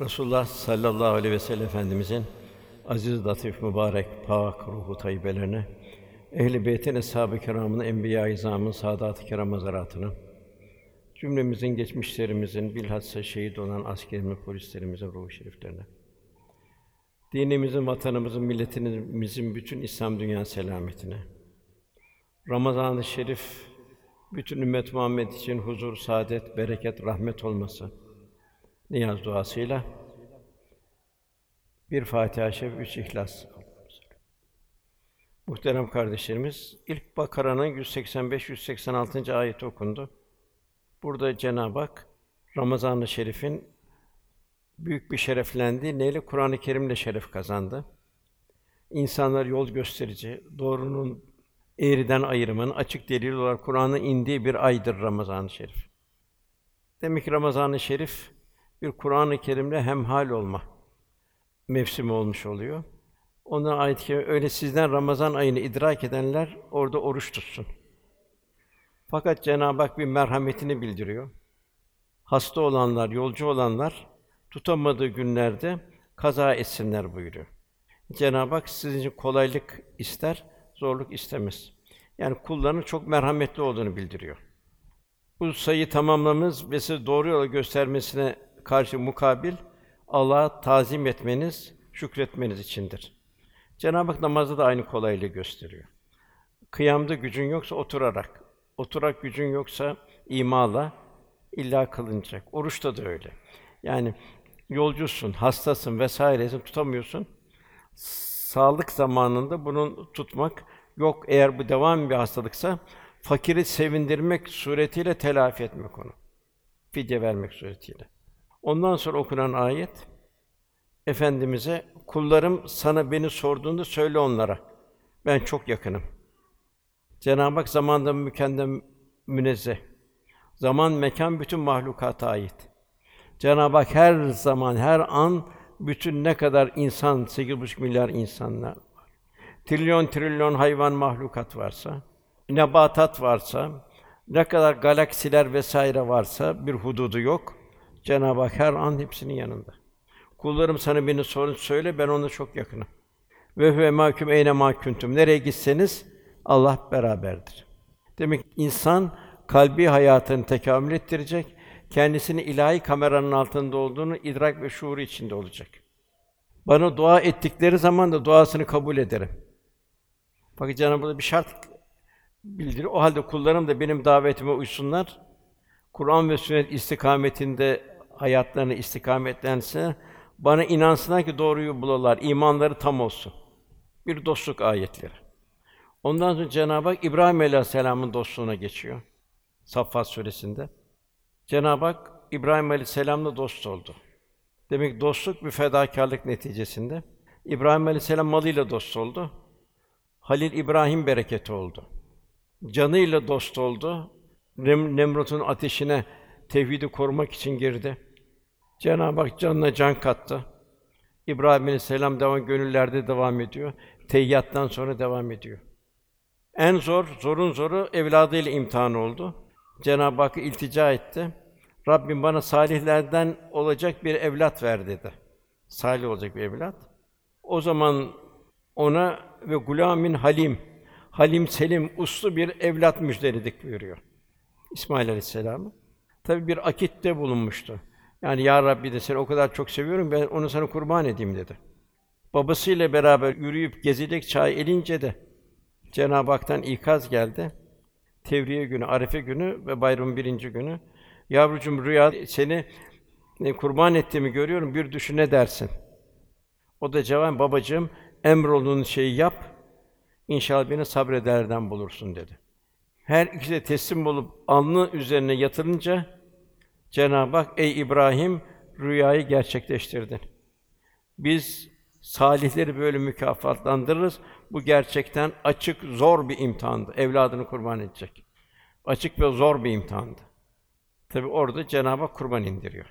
Resulullah sallallahu aleyhi ve sellem Efendimizin aziz, latif, mübarek, pak ruhu tayyibelerine, ehl-i beytin eshab-ı kiramın, enbiya-i izamın, saadat-ı kiram cümlemizin, geçmişlerimizin, bilhassa şehit olan askerimiz, polislerimizin ruhu şeriflerine, dinimizin, vatanımızın, milletimizin, bütün İslam dünya selametine, Ramazan-ı Şerif bütün ümmet Muhammed için huzur, saadet, bereket, rahmet olması niyaz duasıyla bir Fatiha-i üç İhlas. Muhterem kardeşlerimiz, ilk Bakara'nın 185 186. ayeti okundu. Burada Cenab-ı Hak Ramazan-ı Şerif'in büyük bir şereflendiği neyle Kur'an-ı Kerim'le şeref kazandı. İnsanlar yol gösterici, doğrunun eğriden ayırmanın açık delili olarak Kur'an'ın indiği bir aydır Ramazan-ı Şerif. Demek ki Ramazan-ı Şerif bir Kur'an-ı Kerim'le hemhal olma mevsimi olmuş oluyor. Ondan ayet ki öyle sizden Ramazan ayını idrak edenler orada oruç tutsun. Fakat Cenab-ı Hak bir merhametini bildiriyor. Hasta olanlar, yolcu olanlar tutamadığı günlerde kaza etsinler buyuruyor. Cenab-ı Hak sizin için kolaylık ister, zorluk istemez. Yani kullarının çok merhametli olduğunu bildiriyor. Bu sayı tamamlamamız ve size doğru yola göstermesine karşı mukabil Allah'a tazim etmeniz, şükretmeniz içindir. Cenab-ı Hak namazda da aynı kolaylığı gösteriyor. Kıyamda gücün yoksa oturarak, oturak gücün yoksa imala illa kılınacak. Oruçta da öyle. Yani yolcusun, hastasın vesairesin tutamıyorsun. Sağlık zamanında bunun tutmak yok. Eğer bu devam bir hastalıksa fakiri sevindirmek suretiyle telafi etmek onu. Fidye vermek suretiyle. Ondan sonra okunan ayet efendimize kullarım sana beni sorduğunda söyle onlara. Ben çok yakınım. Cenab-ı Hak zamanda mükemmel münezzeh. Zaman, mekan bütün mahlukata ait. Cenab-ı Hak her zaman, her an bütün ne kadar insan, sekiz buçuk milyar insanlar var. Trilyon trilyon hayvan mahlukat varsa, nebatat varsa, ne kadar galaksiler vesaire varsa bir hududu yok. Cenab-ı Hak her an hepsinin yanında. Kullarım sana beni sorun söyle ben ona çok yakınım. Ve huve mahkum eyne mahkuntum. Nereye gitseniz Allah beraberdir. Demek insan kalbi hayatını tekamül ettirecek, kendisini ilahi kameranın altında olduğunu idrak ve şuuru içinde olacak. Bana dua ettikleri zaman da duasını kabul ederim. Fakat Cenab-ı Hak bir şart bildiriyor. O halde kullarım da benim davetime uysunlar. Kur'an ve sünnet istikametinde hayatlarını istikametlense, bana inansınlar ki doğruyu bulurlar, imanları tam olsun. Bir dostluk ayetleri. Ondan sonra Cenab-ı Hak İbrahim Aleyhisselam'ın dostluğuna geçiyor. Saffat suresinde. Cenab-ı Hak İbrahim Aleyhisselam'la dost oldu. Demek dostluk bir fedakarlık neticesinde. İbrahim Aleyhisselam malıyla dost oldu. Halil İbrahim bereketi oldu. Canıyla dost oldu. Nem Nemrut'un ateşine tevhidi korumak için girdi. Cenab-ı Hak canına can kattı. İbrahim Aleyhisselam devam gönüllerde devam ediyor. Teyyattan sonra devam ediyor. En zor, zorun zoru evladıyla imtihan oldu. Cenab-ı Hakk'a iltica etti. Rabbim bana salihlerden olacak bir evlat ver dedi. Salih olacak bir evlat. O zaman ona ve gulamin halim, halim selim, uslu bir evlat müjdeledik buyuruyor. İsmail Aleyhisselam'ı. Tabi bir akitte bulunmuştu. Yani ya Rabbi de seni o kadar çok seviyorum ben onu sana kurban edeyim dedi. Babasıyla beraber yürüyüp gezilecek çay elince de Cenab-ı Hak'tan ikaz geldi. Tevriye günü, Arefe günü ve bayramın birinci günü. Yavrucum rüya seni e, kurban ettiğimi görüyorum. Bir düşün ne dersin? O da cevap babacığım emrolunun şeyi yap. İnşallah beni sabrederden bulursun dedi. Her ikisi de teslim olup alnı üzerine yatırınca Cenab-ı Hak ey İbrahim rüyayı gerçekleştirdin. Biz salihleri böyle mükafatlandırırız. Bu gerçekten açık, zor bir imtihandı. Evladını kurban edecek. Açık ve zor bir imtihandı. Tabi orada Cenab-ı Hak kurban indiriyor.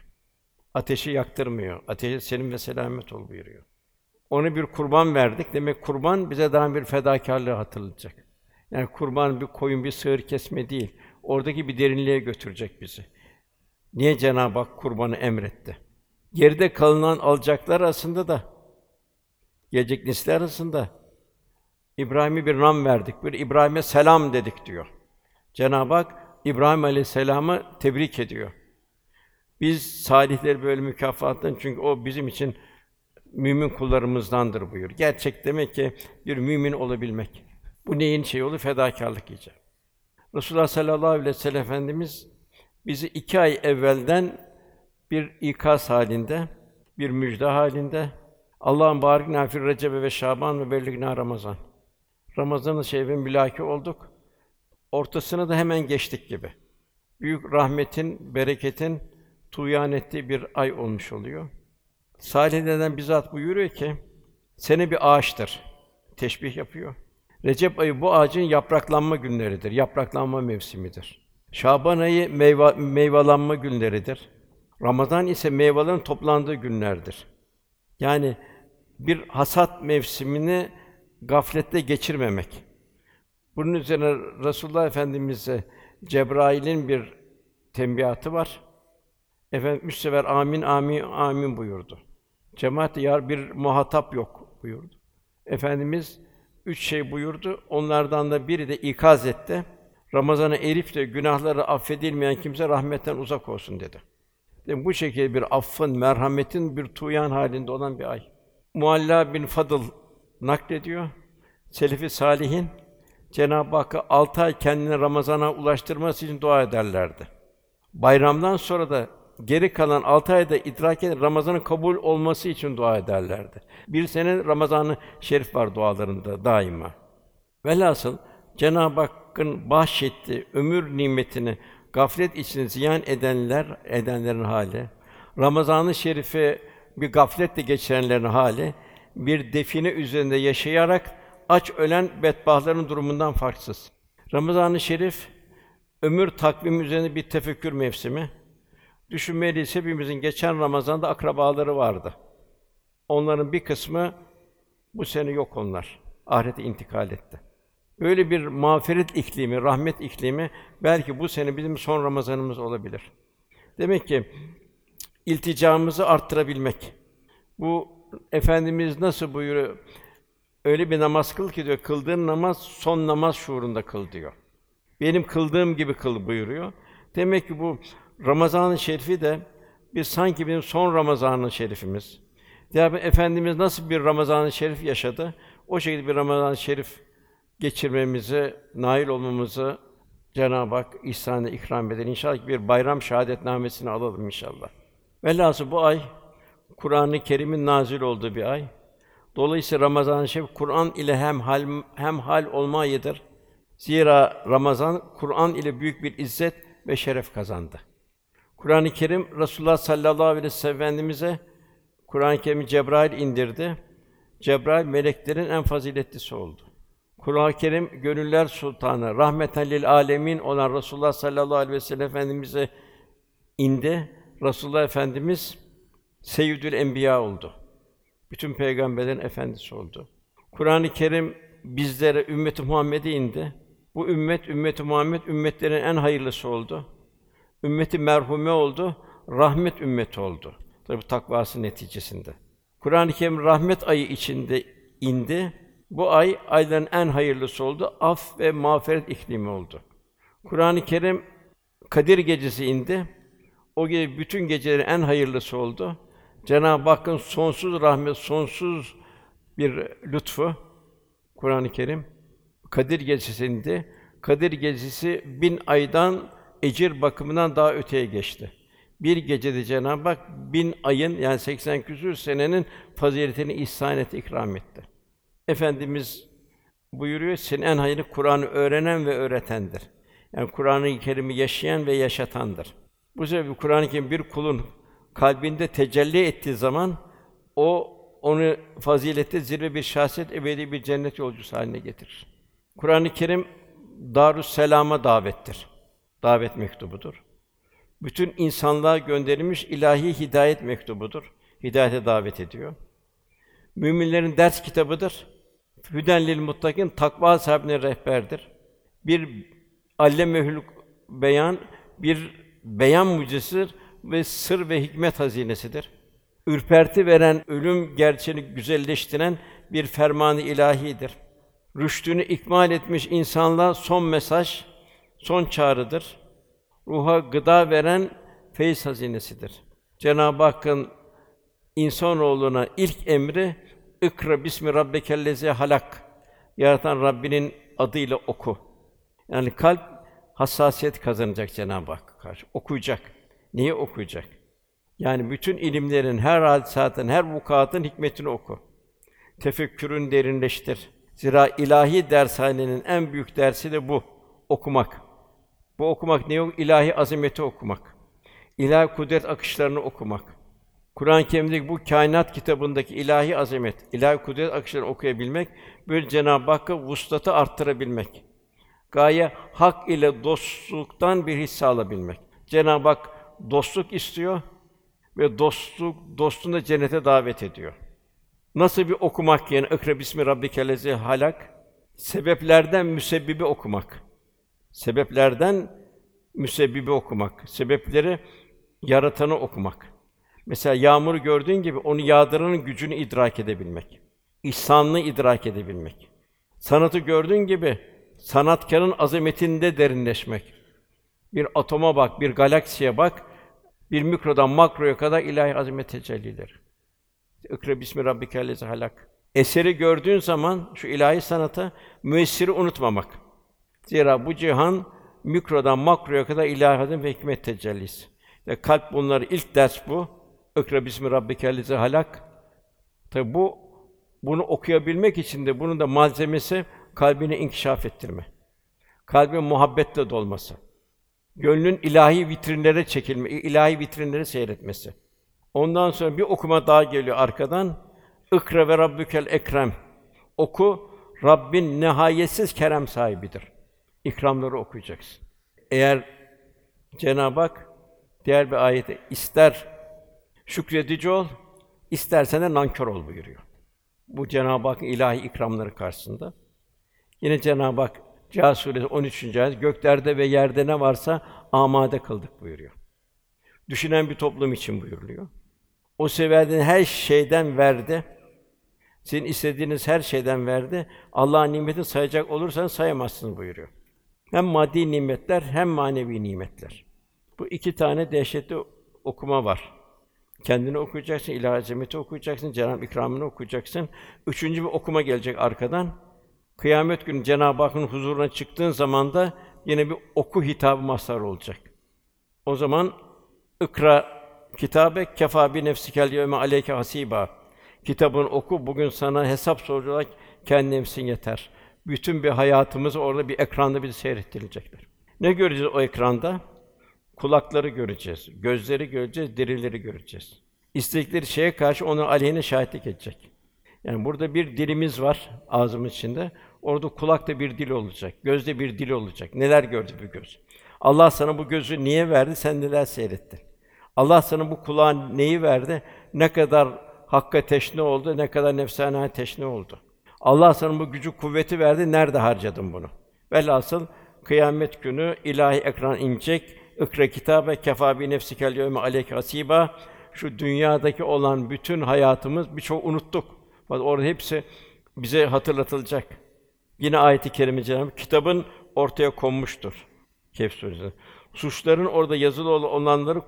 Ateşi yaktırmıyor. Ateşi senin ve selamet ol buyuruyor. Onu bir kurban verdik. Demek kurban bize daha bir fedakarlığı hatırlatacak. Yani kurban bir koyun, bir sığır kesme değil. Oradaki bir derinliğe götürecek bizi. Niye Cenab-ı Hak kurbanı emretti? geride kalınan alacaklar arasında da gelecek nesiller arasında İbrahim'e bir nam verdik. Bir İbrahim'e selam dedik diyor. Cenab-ı Hak İbrahim Aleyhisselam'ı tebrik ediyor. Biz salihleri böyle mükafatlan çünkü o bizim için mümin kullarımızdandır buyur. Gerçek demek ki bir mümin olabilmek. Bu neyin şeyi olur? Fedakarlık icabı. Resulullah sallallahu aleyhi ve sellem Efendimiz bizi iki ay evvelden bir ikaz halinde, bir müjde halinde Allah'ın barik nafir Recebe ve Şaban ve belligna Ramazan. Ramazan'ın şeyin mülaki olduk. Ortasına da hemen geçtik gibi. Büyük rahmetin, bereketin tuyan ettiği bir ay olmuş oluyor. Salihlerden bizzat buyuruyor ki, sene bir ağaçtır. Teşbih yapıyor. Recep ayı bu ağacın yapraklanma günleridir. Yapraklanma mevsimidir. Şaban ayı meyve, meyvelanma günleridir. Ramazan ise meyvelerin toplandığı günlerdir. Yani bir hasat mevsimini gaflette geçirmemek. Bunun üzerine Resulullah Efendimiz'e Cebrail'in bir tembihatı var. Efendim üç sefer amin amin amin buyurdu. Cemaat yar bir muhatap yok buyurdu. Efendimiz üç şey buyurdu. Onlardan da biri de ikaz etti. Ramazan'a erip de günahları affedilmeyen kimse rahmetten uzak olsun dedi. Yani bu şekilde bir affın, merhametin bir tuyan halinde olan bir ay. Mualla bin Fadıl naklediyor. Selefi salihin Cenab-ı Hakk'a altı ay kendini Ramazan'a ulaştırması için dua ederlerdi. Bayramdan sonra da geri kalan altı ayda idrak edip Ramazan'ın kabul olması için dua ederlerdi. Bir sene Ramazan'ı şerif var dualarında daima. Velhasıl Cenab-ı Hakk'ın bahşettiği ömür nimetini gaflet için ziyan edenler edenlerin hali, Ramazan-ı Şerif'i bir gafletle geçirenlerin hali, bir define üzerinde yaşayarak aç ölen bedbahtların durumundan farksız. Ramazan-ı Şerif ömür takvimi üzerinde bir tefekkür mevsimi. Düşünmeliyiz hepimizin geçen Ramazan'da akrabaları vardı. Onların bir kısmı bu sene yok onlar. Ahirete intikal etti. Böyle bir mağfiret iklimi, rahmet iklimi belki bu sene bizim son Ramazanımız olabilir. Demek ki ilticamızı arttırabilmek. Bu efendimiz nasıl buyuruyor? Öyle bir namaz kıl ki diyor, kıldığın namaz son namaz şuurunda kıl diyor. Benim kıldığım gibi kıl buyuruyor. Demek ki bu Ramazan-ı Şerifi de biz sanki bizim son Ramazan-ı Şerifimiz. Ya efendimiz nasıl bir Ramazan-ı Şerif yaşadı? O şekilde bir Ramazan-ı Şerif geçirmemizi, nail olmamızı Cenab-ı Hak ihsan ikram eder. İnşallah bir bayram şahadetnamesini alalım inşallah. Velhâsıl bu ay Kur'an-ı Kerim'in nazil olduğu bir ay. Dolayısıyla Ramazan-ı Şerif Kur'an ile hem hal hem hal olma ayıdır. Zira Ramazan Kur'an ile büyük bir izzet ve şeref kazandı. Kur'an-ı Kerim Resulullah sallallahu aleyhi ve sellem Kur'an-ı Kerim'i Cebrail indirdi. Cebrail meleklerin en faziletlisi oldu. Kur'an-ı Kerim gönüller sultanı, rahmeten lil alemin olan Resulullah sallallahu aleyhi ve sellem Efendimize indi. Resulullah Efendimiz Seyyidül Enbiya oldu. Bütün peygamberlerin efendisi oldu. Kur'an-ı Kerim bizlere ümmeti Muhammed'e indi. Bu ümmet ümmeti Muhammed ümmetlerin en hayırlısı oldu. Ümmeti merhume oldu, rahmet ümmeti oldu. Tabi takvası neticesinde. Kur'an-ı Kerim rahmet ayı içinde indi. Bu ay ayların en hayırlısı oldu. Af ve mağfiret iklimi oldu. Kur'an-ı Kerim Kadir gecesi indi. O gece bütün gecelerin en hayırlısı oldu. Cenab-ı Hakk'ın sonsuz rahmet, sonsuz bir lütfu Kur'an-ı Kerim Kadir gecesinde Kadir gecesi bin aydan ecir bakımından daha öteye geçti. Bir gecede Cenab-ı Hak bin ayın yani 80 küsur senenin faziletini ihsan etti, ikram etti. Efendimiz buyuruyor, senin en hayırlı Kur'an'ı öğrenen ve öğretendir. Yani Kur'an-ı Kerim'i yaşayan ve yaşatandır. Bu sebeple Kur'an-ı Kerim bir kulun kalbinde tecelli ettiği zaman o onu fazilette zirve bir şahsiyet, ebedi bir cennet yolcusu haline getirir. Kur'an-ı Kerim Darus Selam'a davettir. Davet mektubudur. Bütün insanlığa gönderilmiş ilahi hidayet mektubudur. Hidayete davet ediyor. Müminlerin ders kitabıdır. Hüden lil muttakin takva sahibine rehberdir. Bir allem beyan bir beyan mucizesidir ve sır ve hikmet hazinesidir. ürperti veren, ölüm gerçeğini güzelleştiren bir fermanı ilahidir. Rüştünü ikmal etmiş insanlığa son mesaj, son çağrıdır. Ruha gıda veren feyiz hazinesidir. Cenab-ı Hakk'ın insanoğluna ilk emri İkra bismi rabbikellezi halak. Yaratan Rabbinin adıyla oku. Yani kalp hassasiyet kazanacak Cenab-ı Hak karşı. Okuyacak. Niye okuyacak? Yani bütün ilimlerin, her hadisatin, her vukuatın hikmetini oku. Tefekkürün derinleştir. Zira ilahi dershanenin en büyük dersi de bu, okumak. Bu okumak ne yok? İlahi azameti okumak. İlahi kudret akışlarını okumak. Kur'an-ı Kerim'deki bu kainat kitabındaki ilahi azamet, ilahi kudret akışlarını okuyabilmek, böyle Cenab-ı Hakk'a vuslatı arttırabilmek. Gaye hak ile dostluktan bir hisse alabilmek. Cenab-ı Hak dostluk istiyor ve dostluk dostunu da cennete davet ediyor. Nasıl bir okumak yani ikra bismi rabbikellezi halak sebeplerden müsebbibi okumak. Sebeplerden müsebbibi okumak. Sebepleri yaratanı okumak. Mesela yağmuru gördüğün gibi onu yağdıranın gücünü idrak edebilmek. İhsanını idrak edebilmek. Sanatı gördüğün gibi sanatkarın azametinde derinleşmek. Bir atoma bak, bir galaksiye bak, bir mikrodan makroya kadar ilahi azamet tecellidir. İkra bismi rabbikellezi halak. Eseri gördüğün zaman şu ilahi sanata müessiri unutmamak. Zira bu cihan mikrodan makroya kadar ilahi azamet ve hikmet tecellisi. Ve kalp bunları ilk ders bu. İkra bismi rabbikellezi halak. Tabi bu bunu okuyabilmek için de bunun da malzemesi kalbini inkişaf ettirme. Kalbin muhabbetle dolması. Gönlün ilahi vitrinlere çekilme, ilahi vitrinleri seyretmesi. Ondan sonra bir okuma daha geliyor arkadan. İkra ve Rabbükel Ekrem. Oku, Rabbin nihayetsiz kerem sahibidir. İkramları okuyacaksın. Eğer Cenab-ı Hak diğer bir ayette ister şükredici ol, istersen de nankör ol buyuruyor. Bu Cenab-ı Hakk'ın ilahi ikramları karşısında. Yine Cenab-ı Hak Câ Suresi 13. ayet göklerde ve yerde ne varsa amade kıldık buyuruyor. Düşünen bir toplum için buyuruluyor. O seviyeden her şeyden verdi. Sizin istediğiniz her şeyden verdi. Allah'ın nimeti sayacak olursanız sayamazsınız buyuruyor. Hem maddi nimetler hem manevi nimetler. Bu iki tane dehşetli okuma var. Kendini okuyacaksın, ilahi azameti okuyacaksın, Cenab-ı ikramını okuyacaksın. Üçüncü bir okuma gelecek arkadan. Kıyamet günü Cenab-ı Hakk'ın huzuruna çıktığın zaman da yine bir oku hitabı mazhar olacak. O zaman ikra kitabe kefa bi nefsikel yevme aleyke hasiba. Kitabını oku, bugün sana hesap soracak kendi nefsin yeter. Bütün bir hayatımız orada bir ekranda bir seyrettirilecekler. Ne göreceğiz o ekranda? Kulakları göreceğiz, gözleri göreceğiz, dirileri göreceğiz. İstekleri şeye karşı onun aleyhine şahitlik edecek. Yani burada bir dilimiz var ağzımız içinde. Orada kulakta bir dil olacak, gözde bir dil olacak. Neler gördü bu göz? Allah sana bu gözü niye verdi? Sen neler seyrettin? Allah sana bu kulağa neyi verdi? Ne kadar hakka teşne oldu, ne kadar nefsane teşne oldu. Allah sana bu gücü, kuvveti verdi. Nerede harcadın bunu? Velhasıl kıyamet günü ilahi ekran inecek. İkra kitabe kefa bi nefsikel yevme aleyke hasiba. Şu dünyadaki olan bütün hayatımız birçok unuttuk. Fakat orada hepsi bize hatırlatılacak. Yine ayet-i kerime Cenab-ı kitabın ortaya konmuştur. Kehf suresi. Suçların orada yazılı olanları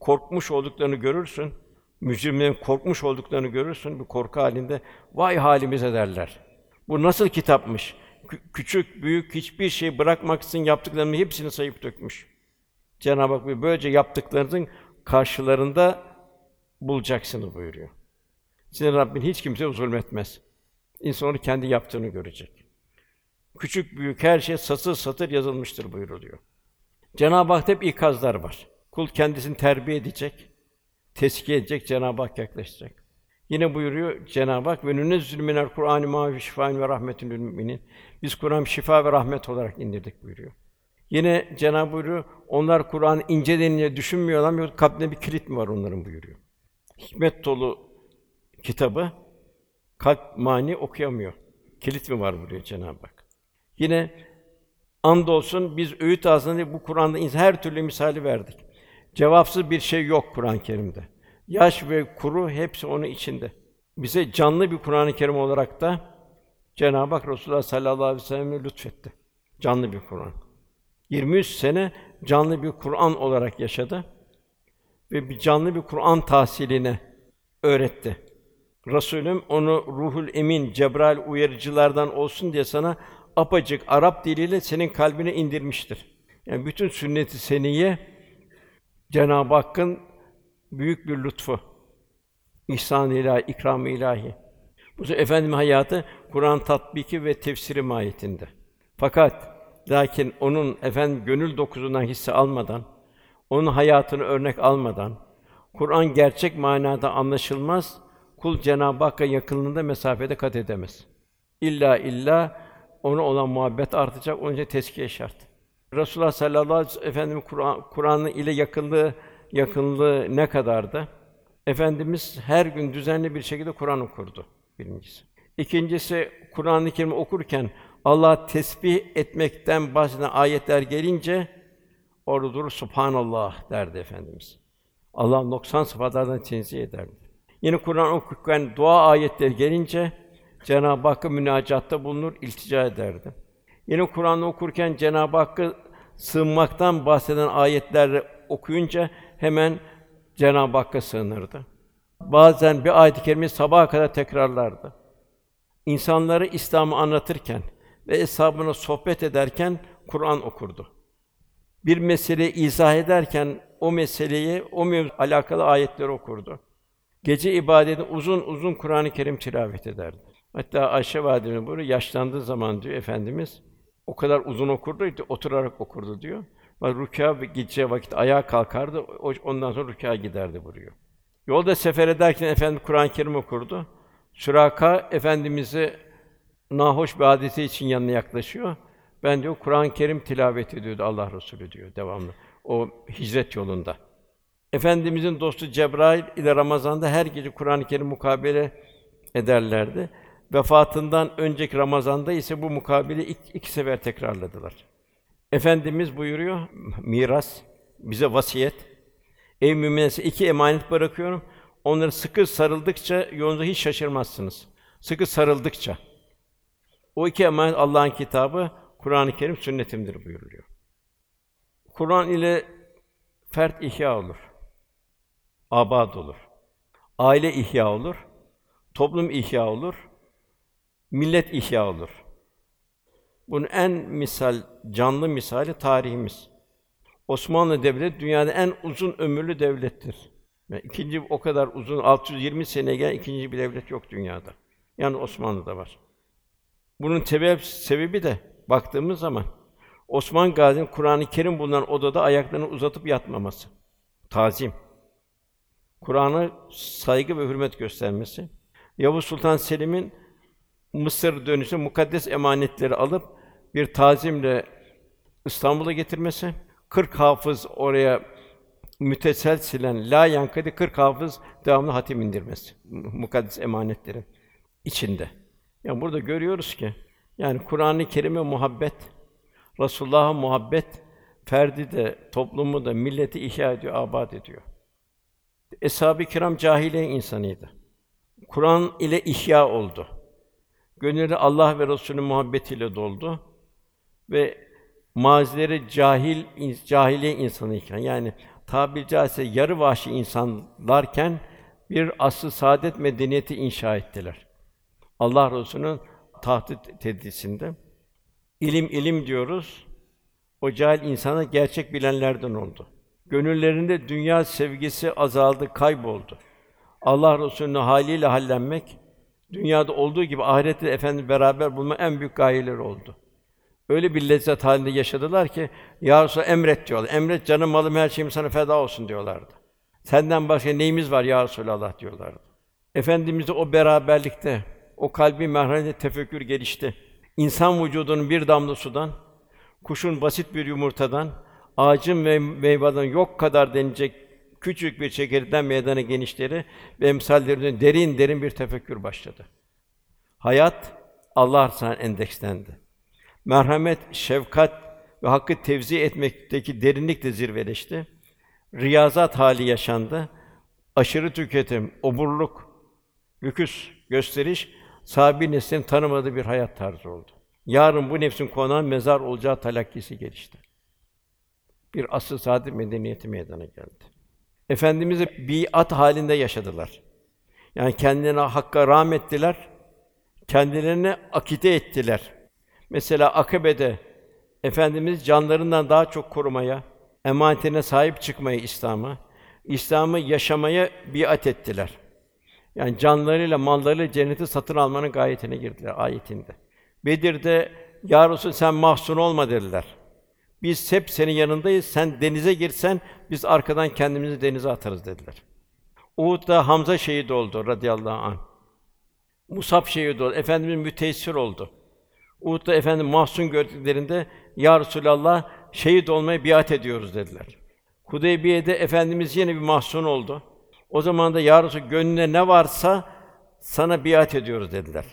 korkmuş olduklarını görürsün. Mücrimlerin korkmuş olduklarını görürsün. Bir korku halinde vay halimize derler. Bu nasıl kitapmış? Kü- küçük, büyük hiçbir şey bırakmaksızın yaptıklarının hepsini sayıp dökmüş. Cenab-ı Hak böylece yaptıklarınızın karşılarında bulacaksınız buyuruyor. Senin Rabbin hiç kimseye zulmetmez. İnsan onu kendi yaptığını görecek. Küçük büyük her şey satır satır yazılmıştır buyuruluyor. Cenab-ı Hak'ta hep ikazlar var. Kul kendisini terbiye edecek, teskiye edecek, Cenab-ı Hak yaklaşacak. Yine buyuruyor Cenab-ı Hak ve nünezzül minel Kur'an ma şifaen ve rahmetün lil müminin. Biz Kur'an şifa ve rahmet olarak indirdik buyuruyor. Yine Cenab-ı buyuruyor, onlar Kur'an ince denince düşünmüyorlar mı? Kalbinde bir kilit mi var onların buyuruyor. Hikmet dolu kitabı kalp mani okuyamıyor. Kilit mi var buyuruyor Cenab-ı Hak. Yine andolsun biz öğüt ağzında bu Kur'an'da her türlü misali verdik. Cevapsız bir şey yok Kur'an-ı Kerim'de. yaş ve kuru hepsi onun içinde. Bize canlı bir Kur'an-ı Kerim olarak da Cenab-ı Hak Resulullah sallallahu aleyhi ve sellem'e lütfetti. Canlı bir Kur'an. 23 sene canlı bir Kur'an olarak yaşadı ve bir canlı bir Kur'an tahsiline öğretti. Resulüm onu ruhul emin Cebrail uyarıcılardan olsun diye sana apacık Arap diliyle senin kalbine indirmiştir. Yani bütün sünnet-i seniye Cenab-ı Hakk'ın büyük bir lütfu. İhsan ilahi, ikram ilahi. Bu efendim hayatı Kur'an tatbiki ve tefsiri mahiyetinde. Fakat lakin onun efendim gönül dokuzundan hisse almadan, onun hayatını örnek almadan, Kur'an gerçek manada anlaşılmaz, kul Cenab-ı Hakk'a yakınlığında mesafede kat edemez. İlla illa ona olan muhabbet artacak, onun için teskiye şart. Resulullah sallallahu aleyhi ve sellem Efendimiz Kur'an Kur'an'ı ile yakınlığı yakınlığı ne kadardı? Efendimiz her gün düzenli bir şekilde Kur'an okurdu birincisi. İkincisi Kur'an-ı Kerim okurken Allah tesbih etmekten bahseden ayetler gelince orada durur Subhanallah derdi efendimiz. Allah noksan sıfatlardan tenzih ederdi. Yine Kur'an okurken dua ayetleri gelince Cenab-ı Hakk'a münacatta bulunur, iltica ederdi. Yine Kur'an okurken Cenab-ı Hakk'a sığınmaktan bahseden ayetler okuyunca hemen Cenab-ı Hakk'a sığınırdı. Bazen bir ayet-i kerimeyi sabaha kadar tekrarlardı. İnsanları İslam'ı anlatırken ve eshabına sohbet ederken Kur'an okurdu. Bir meseleyi izah ederken o meseleyi, o mevzu alakalı ayetleri okurdu. Gece ibadeti uzun uzun Kur'an-ı Kerim tilavet ederdi. Hatta Ayşe validemiz bunu yaşlandığı zaman diyor efendimiz o kadar uzun okurdu ki oturarak okurdu diyor. Ve rükûa gideceği vakit ayağa kalkardı. Ondan sonra rükûa giderdi vuruyor. Yolda sefer ederken efendim Kur'an-ı Kerim okurdu. Süraka efendimizi nahoş bir hadise için yanına yaklaşıyor. Ben diyor Kur'an-ı Kerim tilavet ediyordu Allah Resulü diyor devamlı. O hicret yolunda. Efendimizin dostu Cebrail ile Ramazan'da her gece Kur'an-ı Kerim mukabele ederlerdi. Vefatından önceki Ramazan'da ise bu mukabele iki, iki sefer tekrarladılar. Efendimiz buyuruyor, miras, bize vasiyet. Ey müminler iki emanet bırakıyorum. Onları sıkı sarıldıkça yolunda hiç şaşırmazsınız. Sıkı sarıldıkça. O iki emanet Allah'ın kitabı, Kur'an-ı Kerim sünnetimdir buyuruluyor. Kur'an ile fert ihya olur. Abad olur. Aile ihya olur. Toplum ihya olur. Millet ihya olur. Bunun en misal, canlı misali tarihimiz. Osmanlı Devleti dünyada en uzun ömürlü devlettir. Yani ikinci o kadar uzun 620 sene gelen ikinci bir devlet yok dünyada. Yani Osmanlı'da var. Bunun sebep sebebi de baktığımız zaman Osman Gazi'nin Kur'an-ı Kerim bulunan odada ayaklarını uzatıp yatmaması. Tazim. Kur'an'a saygı ve hürmet göstermesi. Yavuz Sultan Selim'in Mısır dönüşü mukaddes emanetleri alıp bir tazimle İstanbul'a getirmesi, 40 hafız oraya müteselsilen la yankadi 40 hafız devamlı hatim indirmesi mukaddes emanetlerin içinde. Yani burada görüyoruz ki yani Kur'an-ı Kerim'e muhabbet, Resulullah'a muhabbet ferdi de, toplumu da, milleti ihya ediyor, abad ediyor. Eshab-ı kiram cahiliye insanıydı. Kur'an ile ihya oldu. Gönülleri Allah ve Resulünün muhabbetiyle doldu ve mazileri cahil cahiliye insanıyken yani tabiri caizse yarı vahşi insanlarken bir asıl saadet medeniyeti inşa ettiler. Allah Resulü'nün tahtı tedrisinde ilim ilim diyoruz. O cahil insana gerçek bilenlerden oldu. Gönüllerinde dünya sevgisi azaldı, kayboldu. Allah Resulü'nün haliyle hallenmek, dünyada olduğu gibi ahirette efendi beraber bulma en büyük gayeleri oldu. Öyle bir lezzet halinde yaşadılar ki ya Resulallah emret diyorlar. Emret canım malım her şeyim sana feda olsun diyorlardı. Senden başka neyimiz var ya Resulallah diyorlardı. Efendimiz'de o beraberlikte, o kalbi merhametle tefekkür gelişti. İnsan vücudunun bir damla sudan, kuşun basit bir yumurtadan, ağacın ve meyveden yok kadar denilecek küçük bir çekirden meydana genişleri ve emsallerine derin derin bir tefekkür başladı. Hayat Allah sana endekslendi. Merhamet, şefkat ve hakkı tevzi etmekteki derinlik de zirveleşti. Riyazat hali yaşandı. aşırı tüketim, oburluk, lüküs, gösteriş sahibi neslin tanımadığı bir hayat tarzı oldu. Yarın bu nefsin konağı mezar olacağı talakkisi gelişti. Bir asıl saadet medeniyeti meydana geldi. Efendimizi biat halinde yaşadılar. Yani kendine hakka rahmettiler, kendilerini akide ettiler. Mesela Akabe'de Efendimiz canlarından daha çok korumaya, emanetine sahip çıkmaya İslam'ı, İslam'ı yaşamaya biat ettiler. Yani canlarıyla, mallarıyla cenneti satın almanın gayetine girdiler ayetinde. Bedir'de ya sen mahzun olma dediler. Biz hep senin yanındayız. Sen denize girsen biz arkadan kendimizi denize atarız dediler. Uhud'da Hamza şehit oldu radıyallahu anh. Musab şehit oldu. Efendimiz müteessir oldu. Uhud'da efendim mahzun gördüklerinde ya Resulallah şehit olmaya biat ediyoruz dediler. Hudeybiye'de efendimiz yine bir mahzun oldu. O zaman da ya Resul gönlüne ne varsa sana biat ediyoruz dediler.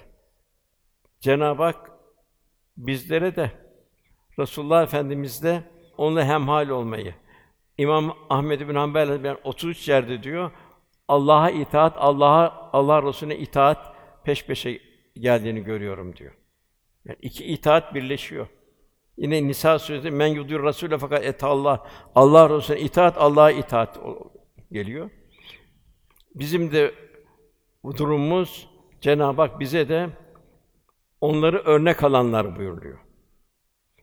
Cenab-ı Hak bizlere de Resulullah Efendimiz'de onunla hemhal olmayı. İmam Ahmed bin Hanbel ben 33 yerde diyor Allah'a itaat, Allah'a Allah Resulüne itaat peş peşe geldiğini görüyorum diyor. Yani iki itaat birleşiyor. Yine Nisa suresi men yudur Rasûle fakat et Allah Allah Resulüne itaat Allah'a itaat geliyor. Bizim de bu durumumuz Cenab-ı Hak bize de onları örnek alanlar buyuruyor.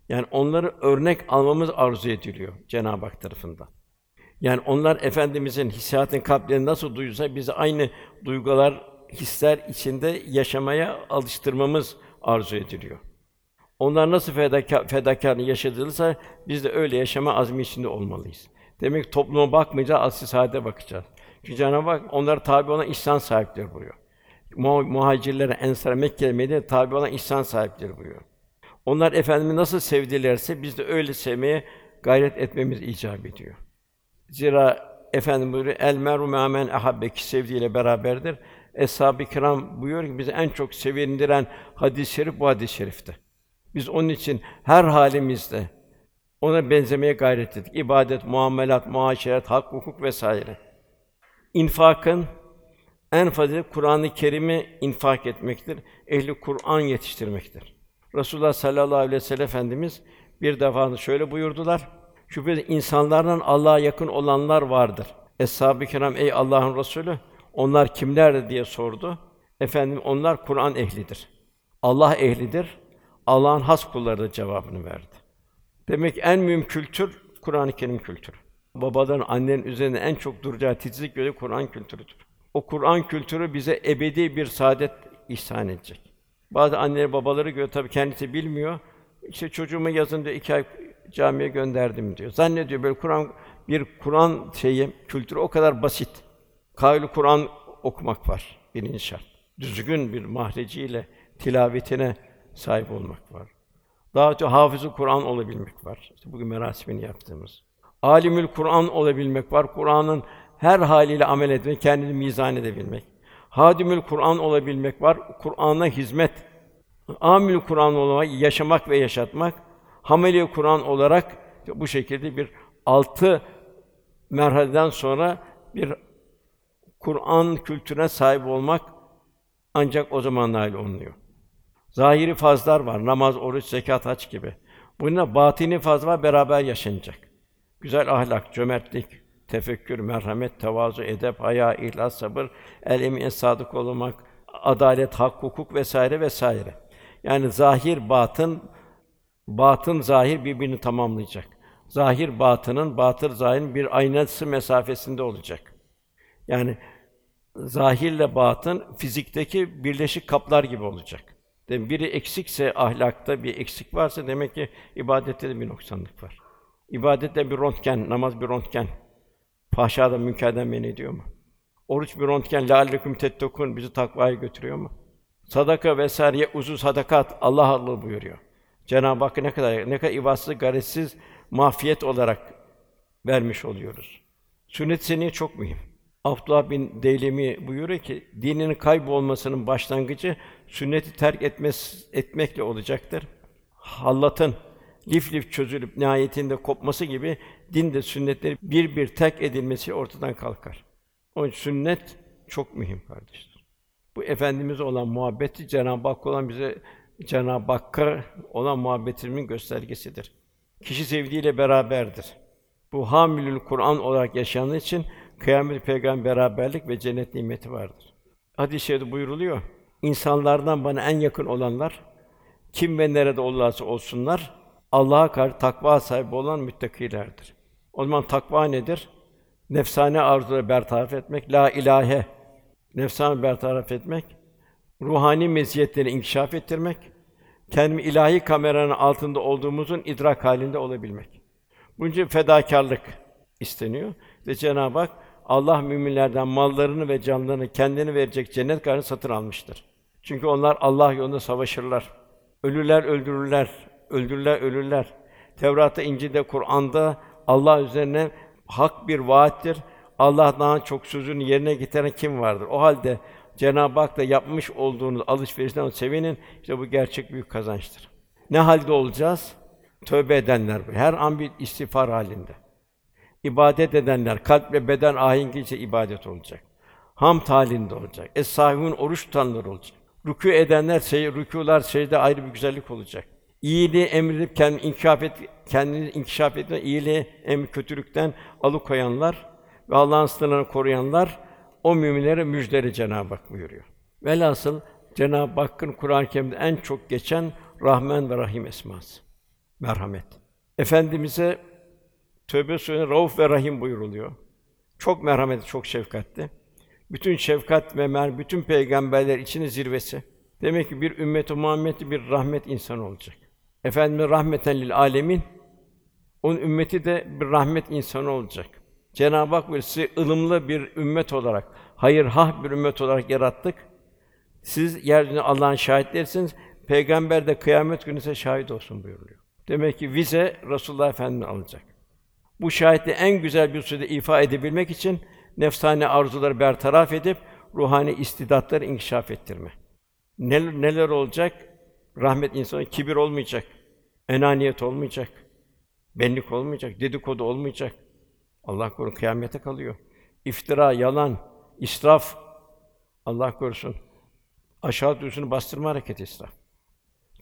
Yani onları örnek almamız arzu ediliyor Cenab-ı Hak tarafından. Yani onlar efendimizin hissiyatın kalplerini nasıl duysa bizi aynı duygular, hisler içinde yaşamaya alıştırmamız arzu ediliyor. Onlar nasıl fedakâr, fedakarlığı yaşadıysa biz de öyle yaşama azmi içinde olmalıyız. Demek ki topluma bakmayacağız, asli saadete bakacağız. Çünkü Cenab-ı Hak onlara tabi olan ihsan sahipleri buyuruyor. Muhacirlere, Ensar, Mekke, Medine tabi olan ihsan sahipleri buyuruyor. Onlar efendimi nasıl sevdilerse biz de öyle sevmeye gayret etmemiz icap ediyor. Zira efendim buyuruyor el meru me'amen ahabbe sevdiğiyle beraberdir. Eshab-ı kiram buyuruyor ki bizi en çok sevindiren hadis-i şerif bu hadis-i şerifte. Biz onun için her halimizde ona benzemeye gayret ettik. İbadet, muamelat, muaşeret, hak, hukuk vesaire. İnfakın en fazla Kur'an-ı Kerim'i infak etmektir. Ehli Kur'an yetiştirmektir. Resulullah sallallahu aleyhi ve sellem efendimiz bir defa şöyle buyurdular. Şüphesiz insanlardan Allah'a yakın olanlar vardır. Eshab-ı kiram ey Allah'ın Resulü onlar kimlerdi diye sordu. Efendim onlar Kur'an ehlidir. Allah ehlidir. Allah'ın has kulları cevabını verdi. Demek en mühim kültür Kur'an-ı Kerim kültürü. Babaların, annenin üzerinde en çok duracağı titizlik göre Kur'an kültürüdür. O Kur'an kültürü bize ebedi bir saadet ihsan edecek. Bazı anneleri, babaları göre tabii kendisi bilmiyor. İşte çocuğumu yazın diyor, iki ay camiye gönderdim diyor. Zannediyor böyle Kur'an bir Kur'an şeyi kültürü o kadar basit. Kaylü Kur'an okumak var birinci şart. Düzgün bir mahreciyle tilavetine sahip olmak var. Daha çok hafızı Kur'an olabilmek var. İşte bugün merasimini yaptığımız. Alimül Kur'an olabilmek var. Kur'an'ın her haliyle amel etmek, kendini mizan edebilmek. Hadimül Kur'an olabilmek var. Kur'an'a hizmet. Amil Kur'an olmak, yaşamak ve yaşatmak. Hameli Kur'an olarak bu şekilde bir altı merhaleden sonra bir Kur'an kültürüne sahip olmak ancak o zaman nail olunuyor. Zahiri fazlar var. Namaz, oruç, zekat, hac gibi. Bununla batini faz var beraber yaşanacak. Güzel ahlak, cömertlik, tefekkür, merhamet, tevazu, edep, haya, ihlas, sabır, el emin, sadık olmak, adalet, hak, hukuk vesaire vesaire. Yani zahir, batın, batın zahir birbirini tamamlayacak. Zahir batının, batır zahirin bir aynası mesafesinde olacak. Yani zahirle batın fizikteki birleşik kaplar gibi olacak. Demek biri eksikse ahlakta bir eksik varsa demek ki ibadette de bir noksanlık var. İbadette bir röntgen, namaz bir röntgen. Fahşadan, münkerden men ediyor mu? Oruç bir röntgen, lâleküm tettekûn bizi takvaya götürüyor mu? Sadaka vesaire uzun sadakat Allah Allah buyuruyor. Cenab-ı Hak ne kadar ne kadar ibadsız, garetsiz, mafiyet olarak vermiş oluyoruz. Sünnet seni çok mühim. Abdullah bin Deylemi buyuruyor ki dininin kaybolmasının başlangıcı sünneti terk etmez, etmekle olacaktır. Hallatın lif lif çözülüp nihayetinde kopması gibi din de sünnetleri bir bir terk edilmesi ortadan kalkar. Onun için sünnet çok mühim kardeşler. Bu efendimiz olan muhabbeti Cenab-ı Hak olan bize Cenab-ı Hakk'a olan muhabbetimin göstergesidir. Kişi sevdiğiyle beraberdir. Bu hamilül Kur'an olarak yaşayanlar için kıyamet peygamber beraberlik ve cennet nimeti vardır. Hadis-i şerifte buyuruluyor. İnsanlardan bana en yakın olanlar kim ve nerede olurlarsa olsunlar Allah'a karşı takva sahibi olan müttakilerdir. O zaman takva nedir? Nefsane arzuları bertaraf etmek, la ilahe nefsane bertaraf etmek, ruhani meziyetleri inkişaf ettirmek, kendimi ilahi kameranın altında olduğumuzun idrak halinde olabilmek. Bunun için fedakarlık isteniyor. Ve Cenab-ı Hak Allah müminlerden mallarını ve canlarını kendini verecek cennet karını satın almıştır. Çünkü onlar Allah yolunda savaşırlar. Ölürler öldürürler, öldürürler ölürler. Tevrat'ta, İncil'de, Kur'an'da Allah üzerine hak bir vaattir. Allah'tan çok sözünü yerine getiren kim vardır? O halde Cenab-ı Hak'la yapmış olduğunuz alışverişten sevinin. İşte bu gerçek büyük kazançtır. Ne halde olacağız? Tövbe edenler. Her an bir istiğfar halinde. İbadet edenler kalp ve beden ahengiyle ibadet olacak. Ham halinde olacak. es oruç tutanlar olacak. Rükû edenler, şey, rükûlar, secde ayrı bir güzellik olacak. İyiliği emredip kendini inkişaf et, kendini inkişaf etme, iyiliği em kötülükten alıkoyanlar ve Allah'ın sınırlarını koruyanlar o müminlere müjdeli Cenab-ı Hak buyuruyor. Velhasıl Cenab-ı Hakk'ın Kur'an-ı Kerim'de en çok geçen Rahman ve Rahim esması. Merhamet. Efendimize Tövbe Suresi'nde Rauf ve Rahim buyuruluyor. Çok merhametli, çok şefkatli. Bütün şefkat ve mer bütün peygamberler içinin zirvesi. Demek ki bir ümmet-i Muhammed'i bir rahmet insanı olacak. Efendimiz rahmeten lil alemin. Onun ümmeti de bir rahmet insanı olacak. Cenab-ı Hak sizi ılımlı bir ümmet olarak, hayırhah bir ümmet olarak yarattık. Siz yeryüzünde Allah'ın şahitlerisiniz. Peygamber de kıyamet günü şahit olsun buyuruyor. Demek ki vize Resulullah Efendimiz alacak. Bu şahitli en güzel bir sürede ifa edebilmek için nefsane arzuları bertaraf edip ruhani istidatları inkişaf ettirme. Neler, neler olacak? Rahmet insanı kibir olmayacak. Enaniyet olmayacak. Benlik olmayacak, dedikodu olmayacak. Allah korusun kıyamete kalıyor. İftira, yalan, israf Allah korusun. Aşağı duyusunu bastırma hareketi israf.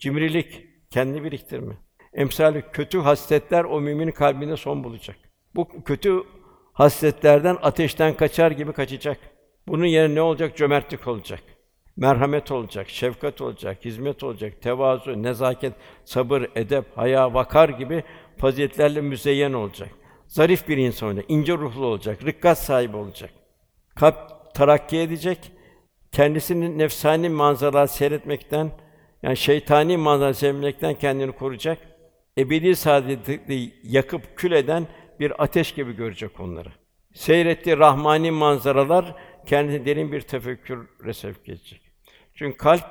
Cimrilik, kendi biriktirme. Emsali kötü hasletler o müminin kalbinde son bulacak. Bu kötü hasletlerden ateşten kaçar gibi kaçacak. Bunun yerine ne olacak? Cömertlik olacak. Merhamet olacak, şefkat olacak, hizmet olacak, tevazu, nezaket, sabır, edep, haya, vakar gibi faziletlerle müzeyyen olacak. Zarif bir insan olacak, ince ruhlu olacak, rikkat sahibi olacak. Kalp terakki edecek, kendisini nefsani manzaralar seyretmekten, yani şeytani manzaralar seyretmekten kendini koruyacak. Ebedi saadeti yakıp kül eden bir ateş gibi görecek onları. Seyrettiği rahmani manzaralar kendine derin bir tefekkür sevk edecek. Çünkü kalp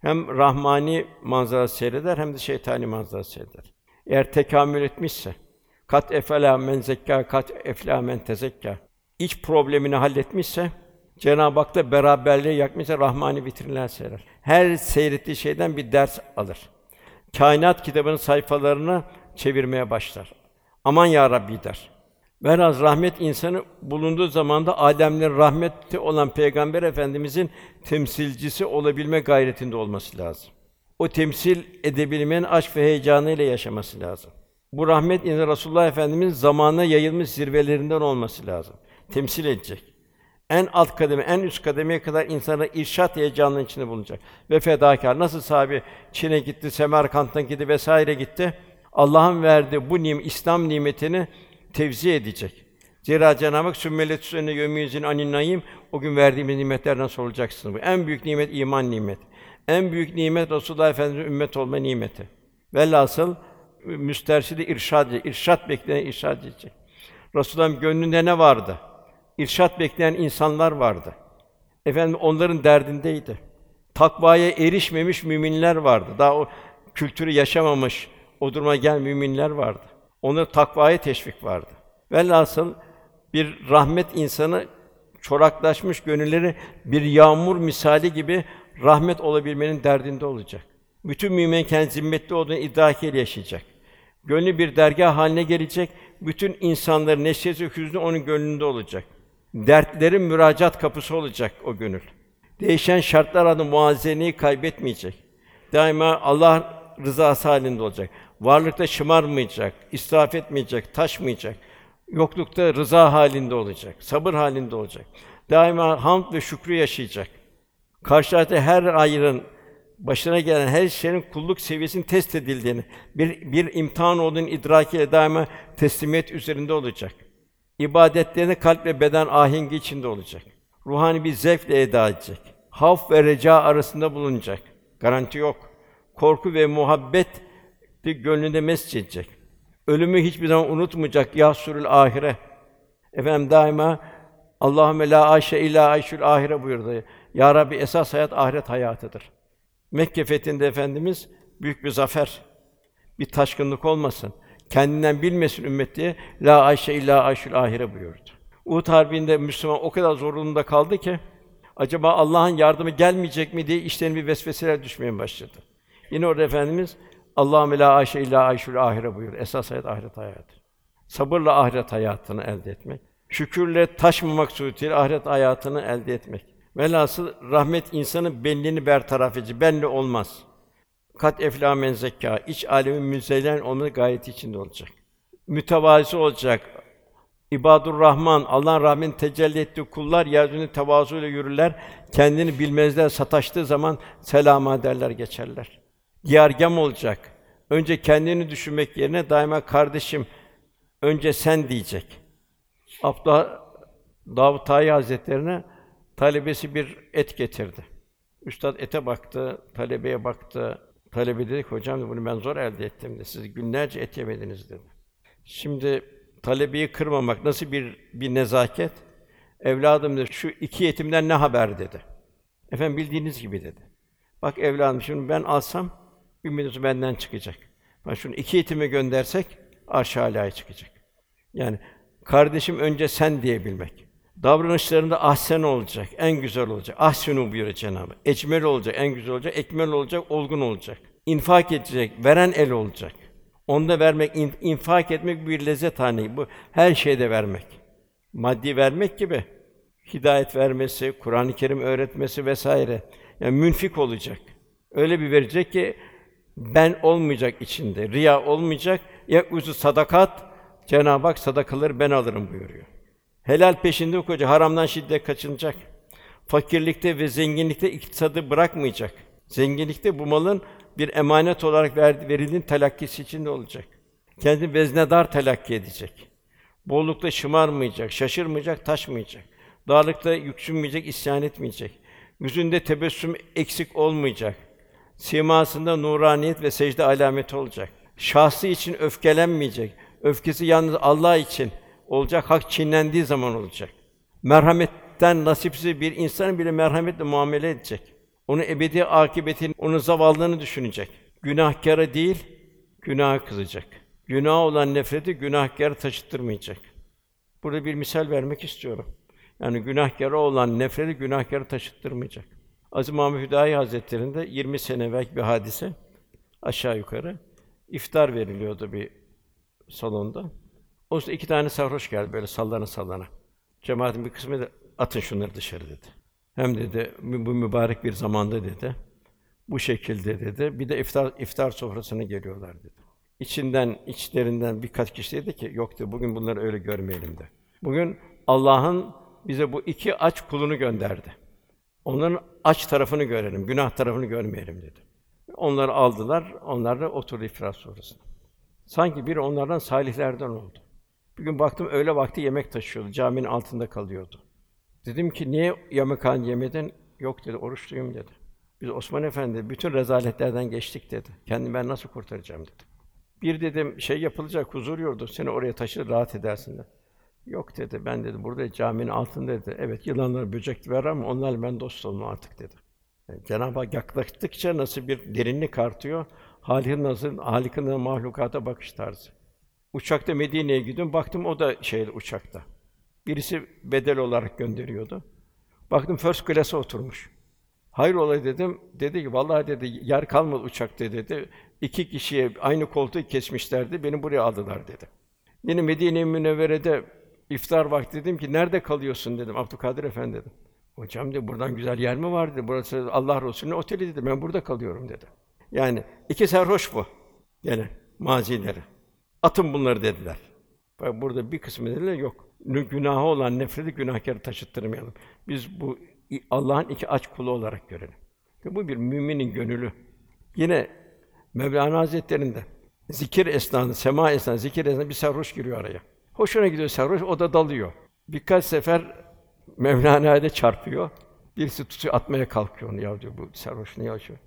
hem rahmani manzara seyreder hem de şeytani manzara seyreder. Eğer tekamül etmişse, kat efela men zekka, kat efla men tezekka, iç problemini halletmişse, Cenab-ı Hak da beraberliği yakmışsa rahmani vitrinler seyrer. Her seyrettiği şeyden bir ders alır. Kainat kitabının sayfalarını çevirmeye başlar. Aman ya Rabbi der. Velhâsıl rahmet insanı bulunduğu zamanda alemlerin rahmeti olan Peygamber Efendimizin temsilcisi olabilme gayretinde olması lazım. O temsil edebilmenin aşk ve heyecanı ile yaşaması lazım. Bu rahmet insan Resulullah Efendimiz zamana yayılmış zirvelerinden olması lazım. Temsil edecek. En alt kademe, en üst kademeye kadar insana irşat heyecanının içinde bulunacak. Ve fedakar. Nasıl sahibi Çin'e gitti, Semerkant'a gitti vesaire gitti. Allah'ın verdiği bu nim İslam nimetini tevzi edecek. Zira Cenab-ı Hak sümmelet üstüne yömüzün anin o gün verdiğimiz nimetlerden sorulacaksınız. Bu en büyük nimet iman nimet. En büyük nimet Resulullah Efendimiz ümmet olma nimeti. Velhasıl müsterşidi irşad, irşat bekleyen irşad edecek. Resulullah'ın gönlünde ne vardı? İrşat bekleyen insanlar vardı. Efendim onların derdindeydi. Takvaya erişmemiş müminler vardı. Daha o kültürü yaşamamış, o duruma gel müminler vardı. Onu takvaya teşvik vardı. Velhasıl bir rahmet insanı çoraklaşmış gönülleri bir yağmur misali gibi rahmet olabilmenin derdinde olacak. Bütün mümin kendi zimmetli olduğunu idrakiyle yaşayacak. Gönlü bir dergah haline gelecek. Bütün insanların neşesi, hüznü onun gönlünde olacak. Dertlerin müracaat kapısı olacak o gönül. Değişen şartlar adı muazeneyi kaybetmeyecek. Daima Allah rızası halinde olacak. Varlıkta şımarmayacak, israf etmeyecek, taşmayacak. Yoklukta rıza halinde olacak, sabır halinde olacak. Daima hamd ve şükrü yaşayacak. Karşılaştığı her ayrın başına gelen her şeyin kulluk seviyesinin test edildiğini, bir bir imtihan olduğunu idrakiyle daima teslimiyet üzerinde olacak. İbadetlerini kalp ve beden ahengi içinde olacak. Ruhani bir zevkle eda edecek. Havf ve reca arasında bulunacak. Garanti yok. Korku ve muhabbet de gönlünde mescedecek. Ölümü hiçbir zaman unutmayacak. Yahsurul ahire. Efendim daima Allahümme la aşe illa ayşul ahire buyurdu. Ya Rabbi esas hayat ahiret hayatıdır. Mekke fethinde efendimiz büyük bir zafer. Bir taşkınlık olmasın. Kendinden bilmesin ümmet diye la ayşe illa ayşul ahire buyurdu. Uhud Harbi'nde Müslüman o kadar zorluğunda kaldı ki acaba Allah'ın yardımı gelmeyecek mi diye işlerine bir vesveseler düşmeye başladı. Yine orada efendimiz Allahümme la ayşe illa ayşul ahire buyur. Esas hayat ahiret hayatı. Sabırla ahiret hayatını elde etmek. Şükürle taşmamak suretiyle ahiret hayatını elde etmek. Velhasıl rahmet insanın benliğini bertaraf edici. Benli olmaz. Kat eflâ men zekâ. İç alemin müzeyyen olması gayet içinde olacak. Mütevazi olacak. İbadur Rahman, Allah'ın rahmetini tecelli ettiği kullar yeryüzünde tevazuyla yürürler. Kendini bilmezler, sataştığı zaman selama derler, geçerler. Yargam olacak. Önce kendini düşünmek yerine daima kardeşim önce sen diyecek. Abdullah Davut Tayi Hazretlerine talebesi bir et getirdi. Üstad ete baktı, talebeye baktı. Talebe dedi ki, hocam bunu ben zor elde ettim dedi. Siz günlerce et yemediniz dedi. Şimdi talebeyi kırmamak nasıl bir bir nezaket? Evladım dedi, şu iki yetimden ne haber dedi. Efendim bildiğiniz gibi dedi. Bak evladım şimdi ben alsam müddet benden çıkacak. Ben şunu iki yetime göndersek arş alaya çıkacak. Yani kardeşim önce sen diyebilmek. Davranışlarında ahsen olacak, en güzel olacak. Ahsenu buyuruyor Cenab-ı Ecmel olacak, en güzel olacak, ekmel olacak, olgun olacak. İnfak edecek, veren el olacak. Onda vermek, in, infak etmek bir lezzet hani bu her şeyde vermek. Maddi vermek gibi hidayet vermesi, Kur'an-ı Kerim öğretmesi vesaire. Yani münfik olacak. Öyle bir verecek ki ben olmayacak içinde, riya olmayacak. Ya uzu sadakat Cenab-ı Hak sadakaları ben alırım buyuruyor. Helal peşinde koca haramdan şiddet kaçınacak. Fakirlikte ve zenginlikte iktisadı bırakmayacak. Zenginlikte bu malın bir emanet olarak verildiğin telakkisi içinde olacak. Kendi veznedar telakki edecek. Bollukta şımarmayacak, şaşırmayacak, taşmayacak. Darlıkta yüksünmeyecek, isyan etmeyecek. Yüzünde tebessüm eksik olmayacak. Simasında nuraniyet ve secde alameti olacak. Şahsı için öfkelenmeyecek. Öfkesi yalnız Allah için olacak. Hak çiğnendiği zaman olacak. Merhametten nasipsiz bir insan bile merhametle muamele edecek. Onu ebedi akıbetini, onun zavallığını düşünecek. Günahkara değil, günah kızacak. Günah olan nefreti günahkar taşıttırmayacak. Burada bir misal vermek istiyorum. Yani günahkara olan nefreti günahkara taşıttırmayacak. Aziz Mahmud Hüdayi Hazretlerinde 20 sene evvel bir hadise aşağı yukarı iftar veriliyordu bir salonda. O iki tane sarhoş geldi böyle sallana sallana. Cemaatin bir kısmı da atın şunları dışarı dedi. Hem dedi bu mübarek bir zamanda dedi. Bu şekilde dedi. Bir de iftar iftar sofrasına geliyorlar dedi. İçinden içlerinden birkaç kişi dedi ki yok dedi bugün bunları öyle görmeyelim de. Bugün Allah'ın bize bu iki aç kulunu gönderdi. Onların aç tarafını görelim, günah tarafını görmeyelim dedi. Onları aldılar, onlar da oturdu iftar sofrasına. Sanki biri onlardan salihlerden oldu. Bir gün baktım öğle vakti yemek taşıyordu, caminin altında kalıyordu. Dedim ki niye yemekhan yemedin? Yok dedi, oruçluyum dedi. Biz Osman Efendi bütün rezaletlerden geçtik dedi. Kendimi ben nasıl kurtaracağım dedi. Bir dedim şey yapılacak huzur yurdu. Seni oraya taşır rahat edersin dedi. Yok dedi. Ben dedi burada caminin altında dedi. Evet yılanlar böcek var ama onlarla ben dost olmam artık dedi. Yani Cenab-ı Hak yaklaştıkça nasıl bir derinlik artıyor. Halikin nasıl Halik'in mahlukata bakış tarzı. Uçakta Medine'ye gidiyorum. Baktım o da şey uçakta. Birisi bedel olarak gönderiyordu. Baktım first class'a oturmuş. Hayır olay dedim. Dedi ki vallahi dedi yer kalmadı uçakta dedi. İki kişiye aynı koltuğu kesmişlerdi. Beni buraya aldılar dedi. Yine Medine-i Münevvere'de İftar vakti dedim ki nerede kalıyorsun dedim Abdülkadir Efendi dedim. Hocam dedi buradan güzel yer mi var dedi. Burası Allah Resulü'nün oteli dedi. Ben burada kalıyorum dedi. Yani iki sarhoş bu. Gene mazileri. Atın bunları dediler. Bak burada bir kısmı dediler yok. Günahı olan nefreti günahkarı taşıttırmayalım. Biz bu Allah'ın iki aç kulu olarak görelim. Bu bir müminin gönülü. Yine Mevlana Hazretleri'nde zikir esnasında, sema esnasında, zikir esnasında bir sarhoş giriyor araya. Hoşuna gidiyor sarhoş, o da dalıyor. Birkaç sefer Mevlana'ya da çarpıyor. Birisi tutuyor, atmaya kalkıyor onu. Ya diyor, bu sarhoş ne yaşıyor?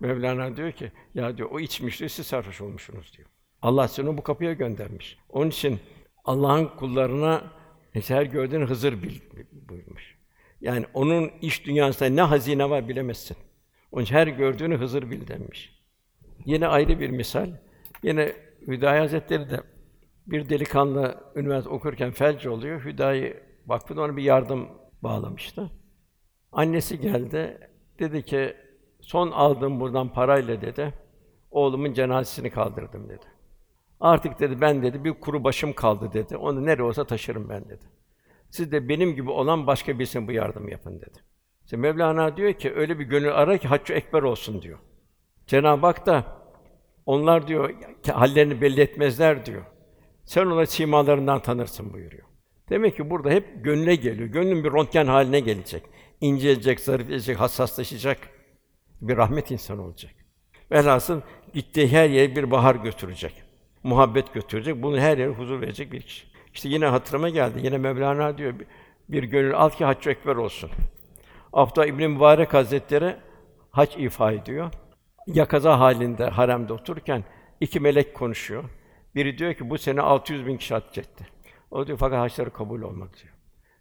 Mevlana diyor ki, ya diyor, o içmiş diyor, siz sarhoş olmuşsunuz diyor. Allah seni bu kapıya göndermiş. Onun için Allah'ın kullarına her gördüğün Hızır bil buyurmuş. Yani onun iş dünyasında ne hazine var bilemezsin. Onun için her gördüğünü Hızır bil demiş. Yine ayrı bir misal. Yine Hüdayi Hazretleri de bir delikanlı üniversite okurken felç oluyor. Hüdayi vakfı ona bir yardım bağlamıştı. Annesi geldi. Dedi ki son aldığım buradan parayla dedi oğlumun cenazesini kaldırdım dedi. Artık dedi ben dedi bir kuru başım kaldı dedi. Onu nereye olsa taşırım ben dedi. Siz de benim gibi olan başka birisine bu yardım yapın dedi. İşte Mevlana diyor ki öyle bir gönül ara ki haccı ekber olsun diyor. Cenab-ı Hak da onlar diyor hallerini belli etmezler diyor. Sen ona simalarından tanırsın buyuruyor. Demek ki burada hep gönle geliyor. Gönlün bir röntgen haline gelecek. İncelecek, zarifleşecek, hassaslaşacak. Bir rahmet insanı olacak. Velhasıl gittiği her yere bir bahar götürecek. Muhabbet götürecek. Bunu her yere huzur verecek bir kişi. İşte yine hatırıma geldi. Yine Mevlana diyor bir gönül al ki hac ekber olsun. Abdullah İbn Mübarek Hazretleri hac ifa ediyor. Yakaza halinde haremde otururken iki melek konuşuyor. Biri diyor ki bu sene 600 bin kişi hac etti. O diyor fakat haçları kabul olmak diyor.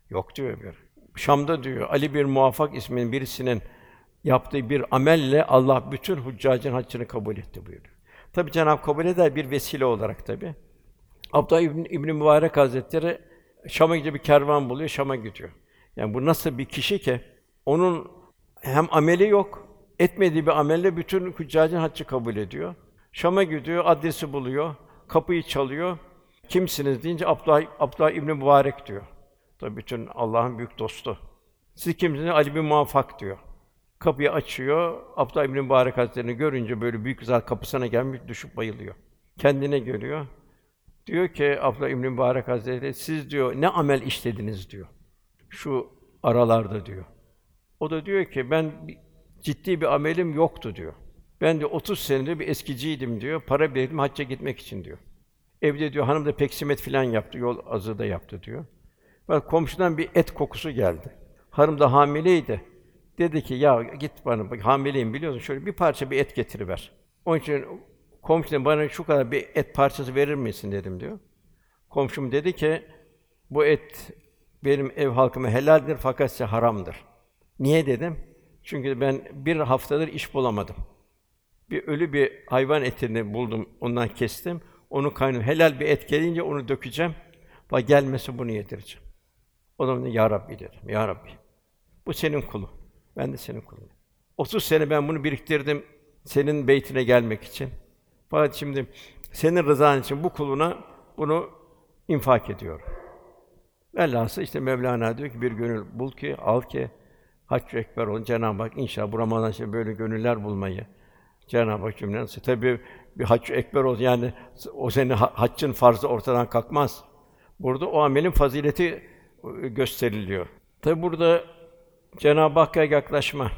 Yok diyor bir. Şam'da diyor Ali bir muvaffak isminin birisinin yaptığı bir amelle Allah bütün huccacın haccını kabul etti buyuruyor. Tabi Cenab-ı kabul eder bir vesile olarak tabi. Abdullah İbn, İbn Mübarek Hazretleri Şam'a gidecek bir kervan buluyor, Şam'a gidiyor. Yani bu nasıl bir kişi ki onun hem ameli yok, etmediği bir amelle bütün hüccacın haccı kabul ediyor. Şam'a gidiyor, adresi buluyor, kapıyı çalıyor. Kimsiniz deyince Abdullah, Abdullah İbn Mübarek diyor. Tabii bütün Allah'ın büyük dostu. Siz kimsiniz? Ali bin Muvaffak diyor. Kapıyı açıyor. Abdullah İbn Mübarek Hazretleri'ni görünce böyle büyük zat kapısına gelmiş düşüp bayılıyor. Kendine geliyor. Diyor ki Abdullah İbn Mübarek Hazretleri siz diyor ne amel işlediniz diyor. Şu aralarda diyor. O da diyor ki ben ciddi bir amelim yoktu diyor. Ben de 30 senedir bir eskiciydim diyor. Para biriktirdim hacca gitmek için diyor. Evde diyor hanım da peksimet filan yaptı, yol azı da yaptı diyor. Bak komşudan bir et kokusu geldi. Hanım da hamileydi. Dedi ki ya git bana bak hamileyim biliyorsun şöyle bir parça bir et getiriver. Onun için komşum bana şu kadar bir et parçası verir misin dedim diyor. Komşum dedi ki bu et benim ev halkıma helaldir fakat size haramdır. Niye dedim? Çünkü ben bir haftadır iş bulamadım. Bir ölü bir hayvan etini buldum, ondan kestim. Onu kaynıyor. Helal bir et gelince onu dökeceğim. Bak gelmesi bunu yedireceğim. O zaman ya Rabbi dedim. Ya Rabbi. Bu senin kulu. Ben de senin kulun. 30 sene ben bunu biriktirdim senin beytine gelmek için. Fakat şimdi senin rızan için bu kuluna bunu infak ediyorum. Velhâsıl işte Mevlana diyor ki bir gönül bul ki al ki hac ekber ol Cenab-ı Hak inşallah bu Ramazan böyle gönüller bulmayı Cenab-ı Hak cümleden tabi bir hac ekber olsun yani o senin haccın farzı ortadan kalkmaz. Burada o amelin fazileti e, gösteriliyor. Tabi burada Cenab-ı Hakk'a yaklaşma.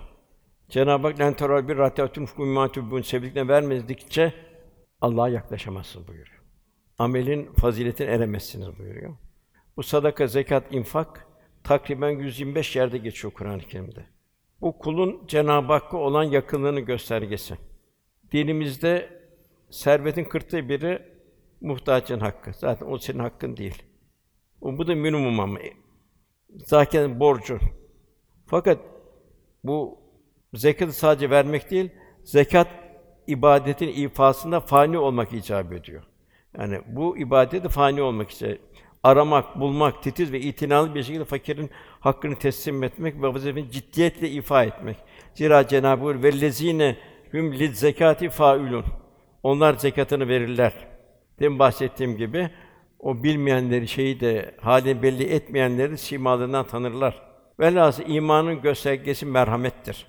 Cenab-ı Hak "Len teral bir rahatun fukumatubun" sevdiklerine vermedikçe Allah'a yaklaşamazsınız buyuruyor. Amelin faziletine eremezsiniz buyuruyor. Bu sadaka, zekat, infak takriben 125 yerde geçiyor Kur'an-ı Kerim'de. Bu kulun Cenab-ı Hakk'a olan yakınlığını göstergesi. Dinimizde servetin kırkta biri muhtacın hakkı. Zaten o senin hakkın değil. O bu da minimum ama. Zaten borcu. Fakat bu zekatı sadece vermek değil, zekat ibadetin ifasında fani olmak icap ediyor. Yani bu ibadeti fani olmak için aramak, bulmak, titiz ve itinalı bir şekilde fakirin hakkını teslim etmek ve vazifesini ciddiyetle ifa etmek. Zira Cenab-ı Hak hum lid zekati faulun. Onlar zekatını verirler. Demin bahsettiğim gibi O bilmeyenleri şeyi de hali belli etmeyenleri simalarından tanırlar. Velhâsıl imanın göstergesi merhamettir.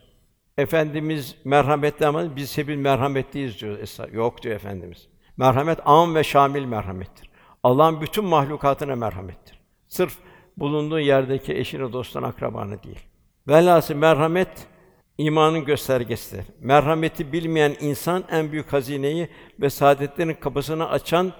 Efendimiz merhametli ama biz hepimiz merhametliyiz diyor. Yok diyor Efendimiz. Merhamet am ve şamil merhamettir. Allah'ın bütün mahlukatına merhamettir. Sırf bulunduğu yerdeki eşine, dostuna, akrabana değil. Velhâsıl merhamet imanın göstergesidir. Merhameti bilmeyen insan en büyük hazineyi ve saadetlerin kapısını açan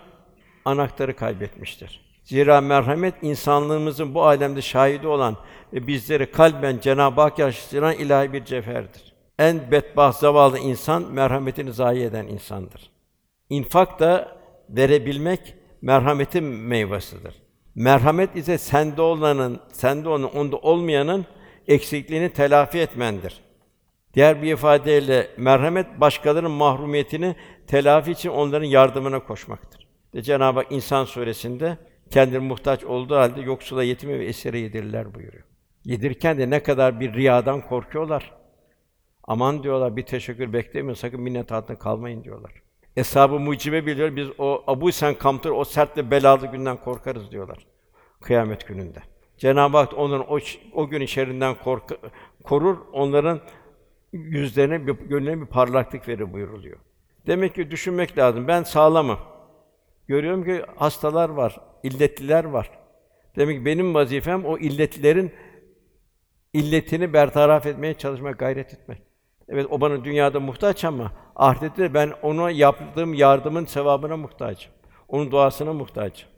anahtarı kaybetmiştir. Zira merhamet insanlığımızın bu alemde şahidi olan ve bizleri kalben Cenab-ı Hak yaşatılan ilahi bir cevherdir. En bedbaht zavallı insan merhametini zayi eden insandır. İnfak da verebilmek merhametin meyvesidir. Merhamet ise sende olanın, sende onun, onda olmayanın eksikliğini telafi etmendir. Diğer bir ifadeyle merhamet başkalarının mahrumiyetini telafi için onların yardımına koşmaktır. De Cenab-ı Hak İnsan suresinde kendine muhtaç olduğu halde yoksula, yetime ve esire yedirirler buyuruyor. Yedirken de ne kadar bir riyadan korkuyorlar. Aman diyorlar bir teşekkür beklemeyin, sakın minnet altında kalmayın diyorlar. Eshab-ı mucibe biliyor, biz o Abu Sen Kamtır, o sert ve belalı günden korkarız diyorlar. Kıyamet gününde. Cenab-ı Hak onların o, o günün şerrinden korku, korur, onların yüzlerine, bir, gönlüne bir parlaklık verir buyuruluyor. Demek ki düşünmek lazım. Ben sağlamım. Görüyorum ki hastalar var, illetliler var. Demek ki benim vazifem o illetlilerin illetini bertaraf etmeye çalışmak, gayret etmek. Evet o bana dünyada muhtaç ama ahirette de ben ona yaptığım yardımın sevabına muhtacım. Onun duasına muhtacım.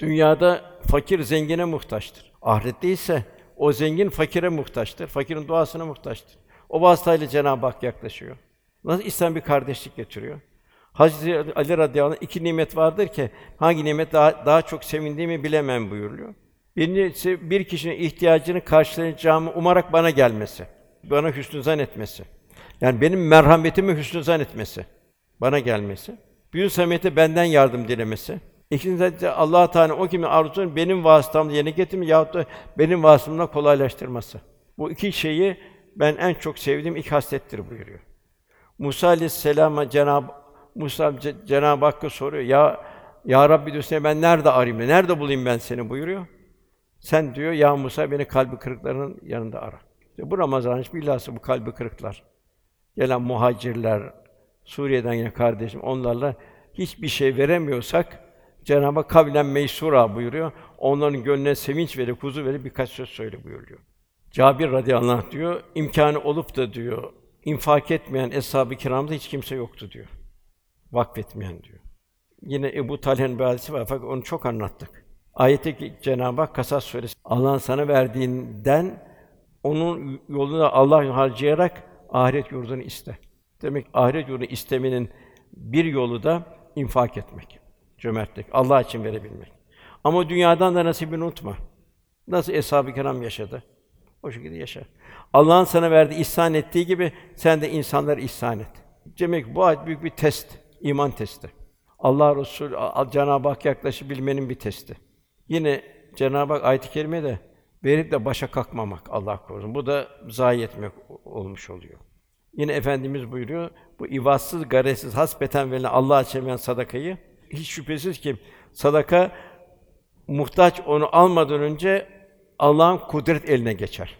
Dünyada fakir zengine muhtaçtır. Ahirette ise o zengin fakire muhtaçtır. Fakirin duasına muhtaçtır. O vasıtayla Cenab-ı Hak yaklaşıyor. Nasıl İslam bir kardeşlik getiriyor? Hazreti Ali radıyallahu iki nimet vardır ki hangi nimet daha daha çok sevindiğimi bilemem buyuruyor. Birincisi bir kişinin ihtiyacını karşılayacağımı umarak bana gelmesi. Bana hüsnü zan etmesi. Yani benim merhametimi hüsnü zan etmesi. Bana gelmesi. Büyük samimiyete benden yardım dilemesi. İkincisi Allah Teala o kimin arzusunu benim vasıtamla yerine getirme yahut da benim vasıtamla kolaylaştırması. Bu iki şeyi ben en çok sevdiğim iki haslettir buyuruyor. Musa aleyhisselama Cenab Musa Ce- Cenab-ı Hakk'a soruyor. Ya ya Rabbi diyor seni ben nerede arayayım? Nerede bulayım ben seni buyuruyor. Sen diyor ya Musa beni kalbi kırıklarının yanında ara. İşte bu Ramazan hiç bilhassa bu kalbi kırıklar. Gelen muhacirler, Suriye'den gelen kardeşim onlarla hiçbir şey veremiyorsak Cenab-ı Hak kavlen meysura buyuruyor. Onların gönlüne sevinç verip, huzur verip birkaç söz söyle buyuruyor. Cabir radıyallahu anh diyor, imkanı olup da diyor, infak etmeyen eshab-ı kiramda hiç kimse yoktu diyor. Vakfetmeyen diyor. Yine Ebu Talha'nın bir var fakat onu çok anlattık. Ayette ki Cenab-ı Hak Kasas suresi Allah'ın sana verdiğinden onun yolunda Allah harcayarak ahiret yurdunu iste. Demek ahiret yurdunu istemenin bir yolu da infak etmek, cömertlik, Allah için verebilmek. Ama dünyadan da nasibini unutma. Nasıl eshab-ı kiram yaşadı? O şekilde yaşa. Allah'ın sana verdiği ihsan ettiği gibi sen de insanlara ihsan et. Demek bu ayet büyük bir test, iman testi. Allah Resulü A- Cenab-ı Hak yaklaşabilmenin bir testi. Yine Cenab-ı Hak ayet-i kerimede verip de başa kalkmamak Allah korusun. Bu da zayi etmek olmuş oluyor. Yine efendimiz buyuruyor. Bu ivatsız, garesiz, hasbeten verilen Allah'a çeviren sadakayı hiç şüphesiz ki sadaka muhtaç onu almadan önce Allah'ın kudret eline geçer.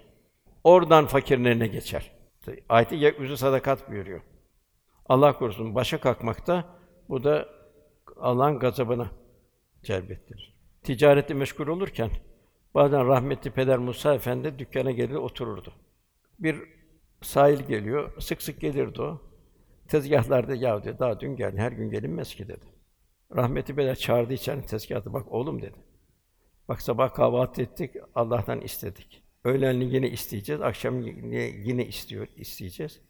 Oradan fakirin eline geçer. Ayet-i yeryüzü sadakat buyuruyor. Allah korusun başa kalkmakta bu da Allah'ın gazabına celbettirir. Ticarette meşgul olurken bazen rahmetli Peder Musa Efendi dükkana gelir otururdu. Bir sahil geliyor, sık sık gelirdi o. Tezgahlarda ya dedi, daha dün geldi, her gün gelinmez ki dedi. Rahmetli Peder çağırdı içeri tezgahta, bak oğlum dedi. Bak sabah kahvaltı ettik, Allah'tan istedik. Öğlenliği yine isteyeceğiz, akşam yine, yine istiyor, isteyeceğiz.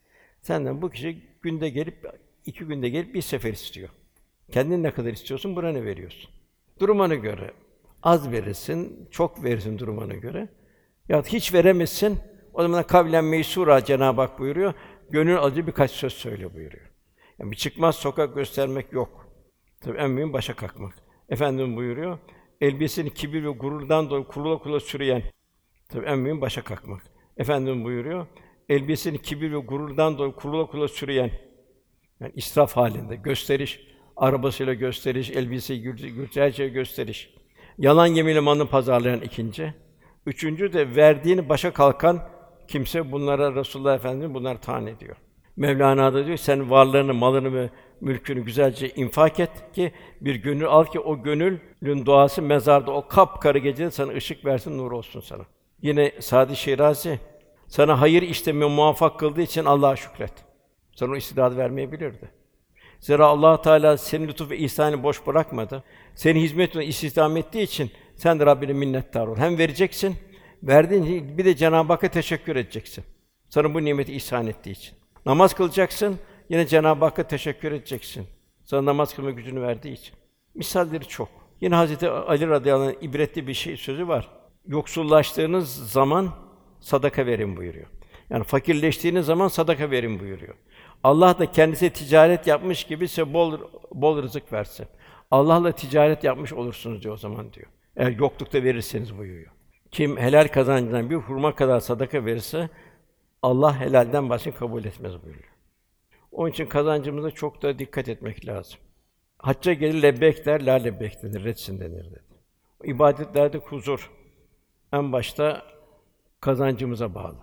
Senden bu kişi günde gelip, iki günde gelip bir sefer istiyor. Kendin ne kadar istiyorsun, buna ne veriyorsun? Durumuna göre. Az verirsin, çok verirsin durumuna göre. Ya hiç veremezsin, o zaman kavlen meysura Cenab-ı Hak buyuruyor. Gönül alıcı birkaç söz söyle buyuruyor. Yani bir çıkmaz sokak göstermek yok. Tabii en mühim başa kalkmak. Efendim buyuruyor. Elbisesini kibir ve gururdan dolayı kurula kurula süreyen. Tabii en mühim başa kalkmak. Efendim buyuruyor. Elbisesini kibir ve gururdan dolayı kurula kurula süreyen. Yani israf halinde, gösteriş arabasıyla gösteriş, elbise, gürültü, her şey gösteriş. Yalan yeminle malını pazarlayan ikinci. Üçüncü de verdiğini başa kalkan kimse bunlara Resulullah Efendimiz bunlar taan ediyor. Mevlana da diyor sen varlığını, malını ve mülkünü güzelce infak et ki bir gönül al ki o gönülün duası mezarda o kapkara gecede sana ışık versin, nur olsun sana. Yine Sadi Şirazi sana hayır işlemeye muvaffak kıldığı için Allah'a şükret. Sana o istidadı vermeyebilirdi. Zira Allah Teala senin lütuf ve ihsanını boş bırakmadı. Seni hizmetine istihdam ettiği için sen de Rabbine minnettar ol. Hem vereceksin, verdiğin bir de Cenab-ı Hakk'a teşekkür edeceksin. Sana bu nimeti ihsan ettiği için. Namaz kılacaksın, yine Cenab-ı Hakk'a teşekkür edeceksin. Sana namaz kılma gücünü verdiği için. Misalleri çok. Yine Hazreti Ali radıyallahu anh ibretli bir şey sözü var. Yoksullaştığınız zaman sadaka verin buyuruyor. Yani fakirleştiğiniz zaman sadaka verin buyuruyor. Allah da kendisi ticaret yapmış gibi size bol bol rızık versin. Allah'la ticaret yapmış olursunuz diyor o zaman diyor. Eğer yoklukta verirseniz buyuruyor. Kim helal kazancından bir hurma kadar sadaka verirse Allah helalden başka kabul etmez buyuruyor. Onun için kazancımıza çok da dikkat etmek lazım. Hacca gelir lebbek der, la lebbek denir, retsin denir dedi. İbadetlerde huzur en başta kazancımıza bağlı.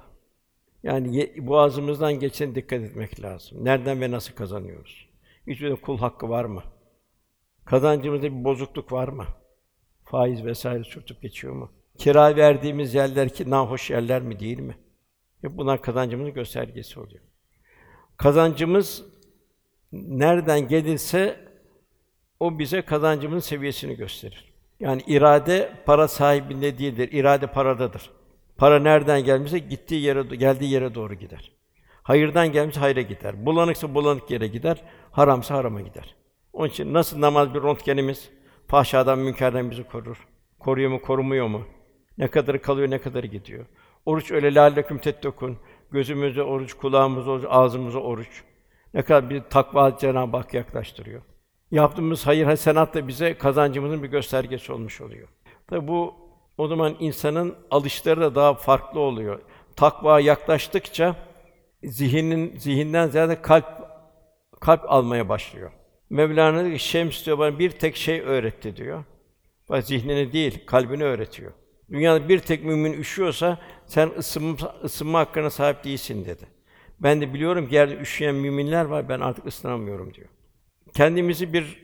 Yani boğazımızdan geçen dikkat etmek lazım. Nereden ve nasıl kazanıyoruz? Hiçbir kul hakkı var mı? Kazancımızda bir bozukluk var mı? Faiz vesaire sürtüp geçiyor mu? Kira verdiğimiz yerler ki nahoş yerler mi değil mi? Hep bunlar kazancımızın göstergesi oluyor. Kazancımız nereden gelirse o bize kazancımızın seviyesini gösterir. Yani irade para sahibinde değildir. İrade paradadır. Para nereden gelmişse gittiği yere geldiği yere doğru gider. Hayırdan gelmiş hayra gider. Bulanıksa bulanık yere gider. Haramsa harama gider. Onun için nasıl namaz bir röntgenimiz fahşadan, münkerden bizi korur. Koruyor mu, korumuyor mu? Ne kadarı kalıyor, ne kadarı gidiyor. Oruç öyle lâlleküm tettekûn. Gözümüze oruç, kulağımıza oruç, ağzımıza oruç. Ne kadar bir takva Cenab-ı Hak yaklaştırıyor. Yaptığımız hayır hasenat da bize kazancımızın bir göstergesi olmuş oluyor. Tabi bu o zaman insanın alışları da daha farklı oluyor. Takva yaklaştıkça zihnin zihinden ziyade kalp kalp almaya başlıyor. Mevlana diyor ki Şems diyor bana bir tek şey öğretti diyor. Bak zihnini değil, kalbini öğretiyor. Dünyada bir tek mümin üşüyorsa sen ısınma, ısınma hakkına sahip değilsin dedi. Ben de biliyorum ki yerde üşüyen müminler var, ben artık ısınamıyorum diyor. Kendimizi bir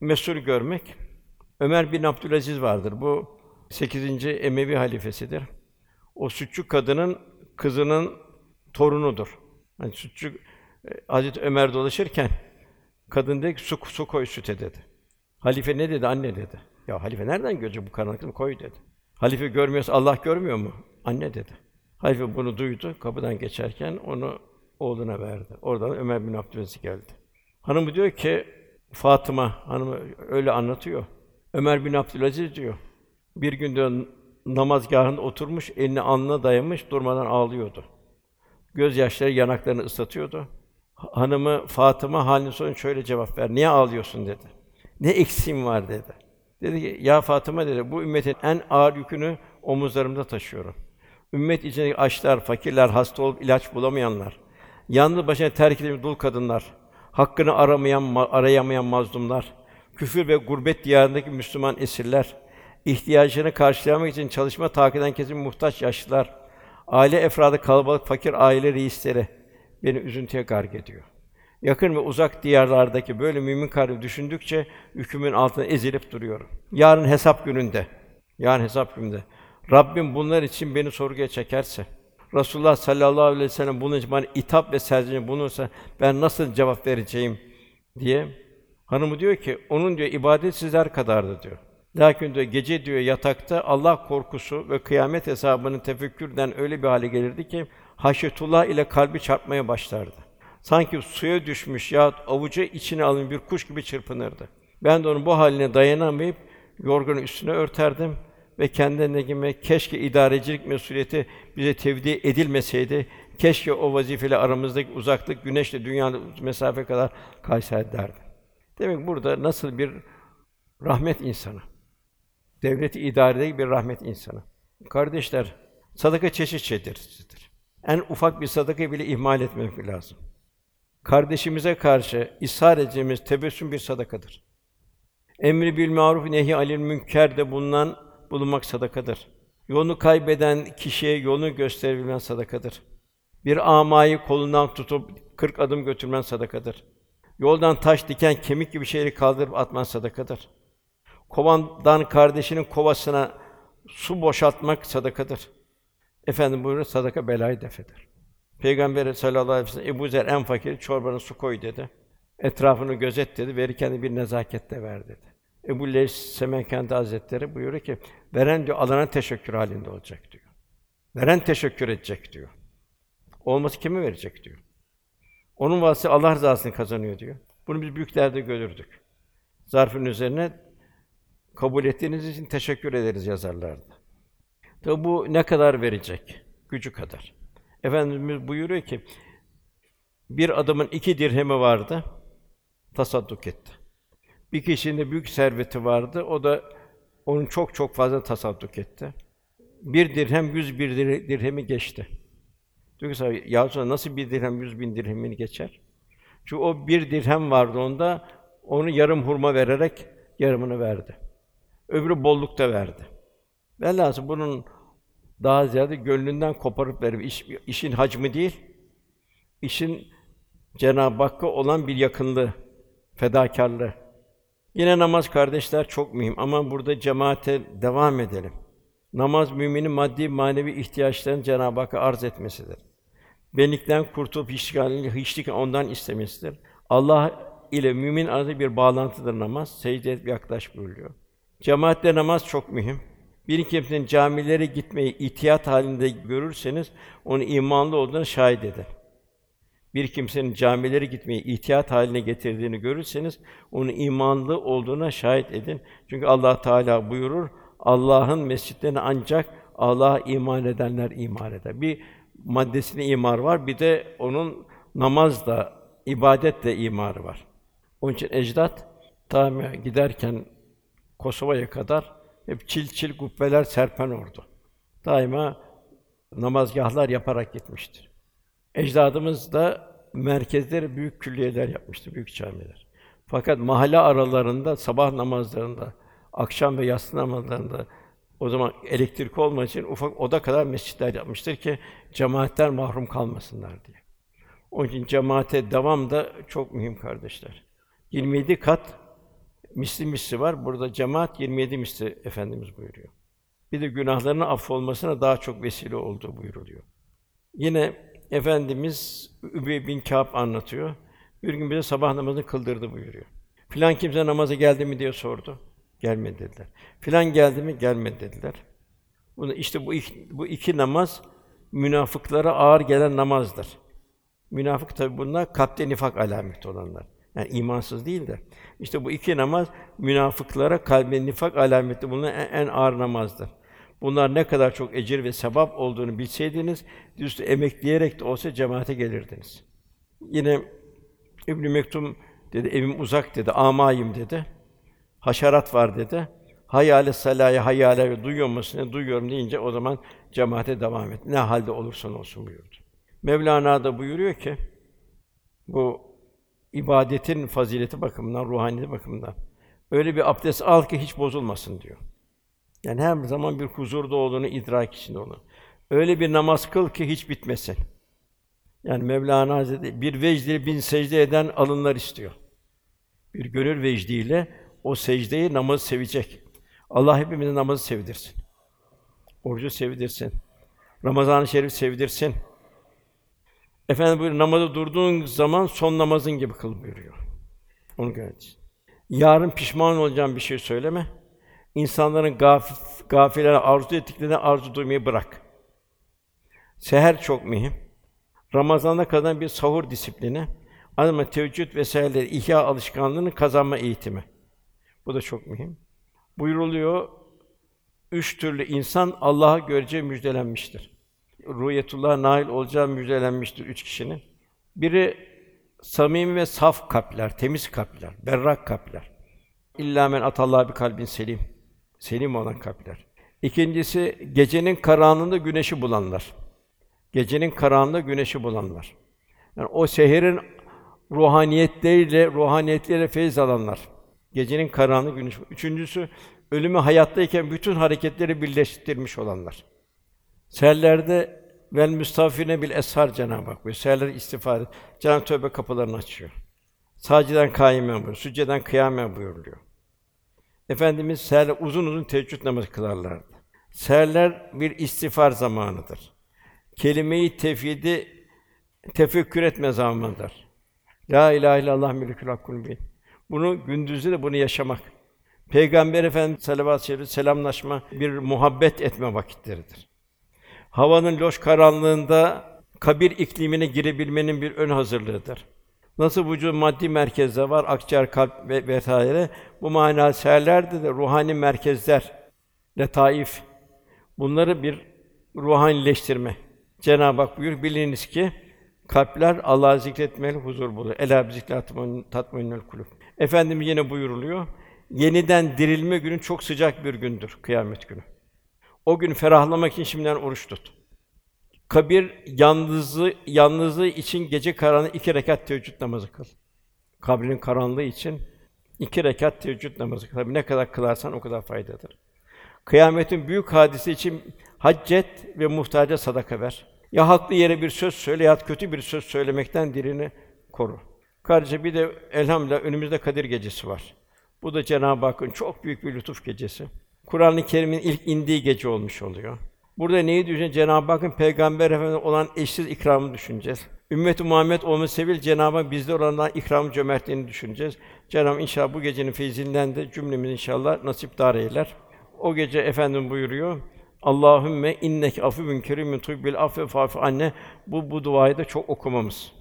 mesul görmek. Ömer bin Abdülaziz vardır. Bu 8. Emevi halifesidir. O sütçü kadının kızının torunudur. Yani sütçü e, Hazreti Ömer dolaşırken kadın dedi ki su, su koy süte dedi. Halife ne dedi? Anne dedi. Ya halife nereden görecek bu karanlıkta? Koy dedi. Halife görmüyorsa Allah görmüyor mu? Anne dedi. Halife bunu duydu. Kapıdan geçerken onu oğluna verdi. Oradan Ömer bin Abdülaziz geldi. Hanımı diyor ki Fatıma hanımı öyle anlatıyor. Ömer bin Abdülaziz diyor. Bir gün diyor namazgahında oturmuş, elini alnına dayamış, durmadan ağlıyordu. Göz yaşları yanaklarını ıslatıyordu. Hanımı Fatıma halini sorun şöyle cevap ver. Niye ağlıyorsun dedi. Ne eksiğim var dedi. Dedi ki ya Fatıma dedi bu ümmetin en ağır yükünü omuzlarımda taşıyorum. Ümmet içindeki açlar, fakirler, hasta olup ilaç bulamayanlar, yalnız başına terk edilmiş dul kadınlar, hakkını aramayan, arayamayan mazlumlar, küfür ve gurbet diyarındaki Müslüman esirler, ihtiyacını karşılamak için çalışma takip eden kesin muhtaç yaşlılar, aile efradı kalabalık fakir aile reisleri beni üzüntüye gark ediyor. Yakın ve uzak diyarlardaki böyle mümin kalbi düşündükçe hükmün altında ezilip duruyorum. Yarın hesap gününde, yarın hesap gününde Rabbim bunlar için beni sorguya çekerse, Rasulullah sallallahu aleyhi ve sellem bunun için bana itap ve serzenişte bulunursa ben nasıl cevap vereceğim diye hanımı diyor ki onun diyor ibadet sizler kadardı diyor. Lakin diyor gece diyor yatakta Allah korkusu ve kıyamet hesabının tefekkürden öyle bir hale gelirdi ki haşyetullah ile kalbi çarpmaya başlardı. Sanki suya düşmüş ya avucu içine alın bir kuş gibi çırpınırdı. Ben de onun bu haline dayanamayıp yorganı üstüne örterdim ve kendine keşke idarecilik mesuliyeti bize tevdi edilmeseydi, keşke o vazifeyle aramızdaki uzaklık güneşle dünyanın mesafe kadar kaysaydı derdim. Demek burada nasıl bir rahmet insanı. Devleti idaredeki bir rahmet insanı. Kardeşler, sadaka çeşit çeşittir. En ufak bir sadaka bile ihmal etmemek lazım. kardeşimize karşı ishar edeceğimiz tebessüm bir sadakadır. Emri bil maruf nehi alil münker de bulunan bulunmak sadakadır. Yolunu kaybeden kişiye yolunu gösterebilmen sadakadır. Bir amayı kolundan tutup kırk adım götürmen sadakadır. Yoldan taş diken kemik gibi şeyleri kaldırıp atman sadakadır. Kovandan kardeşinin kovasına su boşaltmak sadakadır. Efendim buyuruyor sadaka belayı defeder. Peygamber sallallahu aleyhi ve sellem Ebu Zer en fakiri çorbanın su koy dedi. Etrafını gözet dedi. Verirken de bir nezaketle ver dedi. Ebu Leys Semerkandi Hazretleri buyuruyor ki veren diyor alana teşekkür halinde olacak diyor. Veren teşekkür edecek diyor. Olması kimi verecek diyor. Onun vasıtası Allah rızasını kazanıyor diyor. Bunu biz büyüklerde görürdük. Zarfın üzerine kabul ettiğiniz için teşekkür ederiz yazarlardı. Tabi bu ne kadar verecek? Gücü kadar. Efendimiz buyuruyor ki bir adamın iki dirhemi vardı, tasadduk etti. Bir kişinin de büyük serveti vardı, o da onun çok çok fazla tasadduk etti. Bir dirhem yüz bir dirhemi geçti. Diyor ki ya sonra nasıl bir dirhem yüz bin dirhemini geçer? Çünkü o bir dirhem vardı onda, onu yarım hurma vererek yarımını verdi. Öbürü bollukta verdi. Velhâsıl bunun daha ziyade gönlünden koparıp verip iş, işin hacmi değil, işin Cenab-ı Hakk'a olan bir yakınlığı, fedakarlığı. Yine namaz kardeşler çok mühim ama burada cemaate devam edelim. Namaz müminin maddi manevi ihtiyaçlarını Cenab-ı Hakk'a arz etmesidir. Benlikten kurtulup işgalini hiçlik ondan istemesidir. Allah ile mümin arasında bir bağlantıdır namaz. Secde et yaklaş buyuruyor. Cemaatle namaz çok mühim. Bir kimsenin camilere gitmeyi itiyat halinde görürseniz onu imanlı olduğunu şahit edin. Bir kimsenin camilere gitmeyi ihtiyat haline getirdiğini görürseniz onu imanlı olduğuna şahit edin. Çünkü Allah Teala buyurur: Allah'ın mescitlerine ancak Allah'a iman edenler iman eder. Bir maddesine imar var, bir de onun namazla, ibadetle imarı var. Onun için ecdat ta giderken Kosova'ya kadar hep çil çil kubbeler serpen ordu. Daima namazgahlar yaparak gitmiştir. Ecdadımız da merkezleri büyük külliyeler yapmıştı, büyük camiler. Fakat mahalle aralarında sabah namazlarında, akşam ve yatsı namazlarında o zaman elektrik olmadığı için ufak oda kadar mescitler yapmıştır ki cemaatler mahrum kalmasınlar diye. Onun için cemaate devam da çok mühim kardeşler. 27 kat misli misli var. Burada cemaat 27 misli efendimiz buyuruyor. Bir de günahlarının affolmasına daha çok vesile olduğu buyuruluyor. Yine efendimiz Übey bin Kâb anlatıyor. Bir gün bize sabah namazını kıldırdı buyuruyor. Filan kimse namaza geldi mi diye sordu. Gelmedi dediler. Filan geldi mi? Gelmedi dediler. Bunu işte bu iki, bu iki namaz münafıklara ağır gelen namazdır. Münafık tabi bunlar kalpte nifak alameti olanlar. Yani imansız değil de. İşte bu iki namaz münafıklara kalbe nifak alameti bulunan en, en ağır namazdır. Bunlar ne kadar çok ecir ve sevap olduğunu bilseydiniz, üstü emekleyerek de olsa cemaate gelirdiniz. Yine İbn Mektum dedi, evim uzak dedi, amayım dedi. Haşerat var dedi. Hayale salaya hayale duyuyor musun? Duyuyorum deyince o zaman cemaate devam et. Ne halde olursan olsun buyurdu. Mevlana da buyuruyor ki bu ibadetin fazileti bakımından, ruhani bakımından öyle bir abdest al ki hiç bozulmasın diyor. Yani her zaman bir huzurda olduğunu idrak içinde onu. Öyle bir namaz kıl ki hiç bitmesin. Yani Mevlana Hazretleri bir vecdi bin secde eden alınlar istiyor. Bir gönül vecdiyle o secdeyi namaz sevecek. Allah hepimize namazı sevdirsin. Orucu sevdirsin. Ramazan-ı Şerif sevdirsin. Efendim buyuruyor, namazda durduğun zaman son namazın gibi kıl buyuruyor. Onu gayret. Yarın pişman olacağın bir şey söyleme. İnsanların gaf gafilene arzu ettiklerine arzu duymayı bırak. Seher çok mühim. Ramazana kadar bir sahur disiplini, ama teheccüd vesaireleri ihya alışkanlığını kazanma eğitimi. Bu da çok mühim. Buyuruluyor, üç türlü insan Allah'a görece müjdelenmiştir ruhiyetullah nail olacağı müjdelenmiştir üç kişinin. Biri samimi ve saf kalpler, temiz kalpler, berrak kalpler. İlla men atallah bir kalbin selim. Selim olan kalpler. İkincisi gecenin karanlığında güneşi bulanlar. Gecenin karanlığında güneşi bulanlar. Yani o seherin ruhaniyetleriyle, ruhaniyetleriyle feyiz alanlar. Gecenin karanlığı gün ışığı. Üçüncüsü, ölümü hayattayken bütün hareketleri birleştirmiş olanlar. Seherlerde vel müstafine bil eshar Cenab-ı Hak. Ve seherler istiğfar. Cenab-ı Tövbe kapılarını açıyor. Saciden kâime buyuruyor. Sücceden kıyame buyuruluyor. Efendimiz seherler uzun uzun teheccüd namazı kılarlardı. Seherler bir istiğfar zamanıdır. Kelime-i tevhidi tefekkür etme zamanıdır. La ilahe illallah melikül hakkul mübin. Bunu gündüzde de bunu yaşamak. Peygamber Efendimiz aleyhi ve selamlaşma bir muhabbet etme vakitleridir. Havanın loş karanlığında kabir iklimine girebilmenin bir ön hazırlığıdır. Nasıl vücut maddi merkezde var, akciğer, kalp ve vesaire. Bu manada seherlerde de ruhani merkezler, letaif, bunları bir ruhanileştirme. Cenab-ı Hak buyur biliniz ki kalpler Allah'ı zikretmeli huzur bulur. Ela bi tatmainul kulub. Efendimiz yine buyuruluyor. Yeniden dirilme günü çok sıcak bir gündür kıyamet günü. O gün ferahlamak için şimdiden oruç tut. Kabir yalnızlığı yalnızlığı için gece karanlığı iki rekat teheccüd namazı kıl. Kabrin karanlığı için iki rekat teheccüd namazı kıl. Ne kadar kılarsan o kadar faydadır. Kıyametin büyük hadisi için haccet ve muhtaca sadaka ver. Ya haklı yere bir söz söyle ya kötü bir söz söylemekten dilini koru. Kardeşim bir de elhamdülillah önümüzde Kadir gecesi var. Bu da Cenab-ı Hakk'ın çok büyük bir lütuf gecesi. Kur'an-ı Kerim'in ilk indiği gece olmuş oluyor. Burada neyi düşüneceğiz? Cenab-ı Hakk'ın Peygamber Efendimiz olan eşsiz ikramını düşüneceğiz. Ümmet-i Muhammed olması sebil Cenab-ı Hak bizde olanlar ikram cömertliğini düşüneceğiz. Cenab-ı Hak inşallah bu gecenin feyzinden de cümlemiz inşallah nasipdar eyler. O gece efendim buyuruyor. Allahümme innek afuvun kerimun tuhibbil affe fa'fu anne. Bu bu duayı da çok okumamız.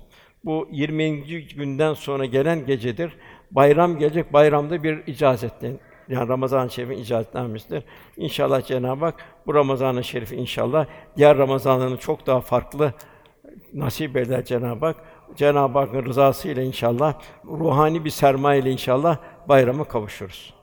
Bu 20. günden sonra gelen gecedir. Bayram gelecek. Bayramda bir icazetten yani Ramazan-ı Şerif'in icazetnamesidir. İnşallah Cenab-ı Hak bu Ramazan-ı Şerif'i inşallah diğer Ramazanların çok daha farklı nasip eder Cenab-ı Hak. Cenab-ı Hakk'ın rızası ile inşallah ruhani bir sermaye ile inşallah bayrama kavuşuruz.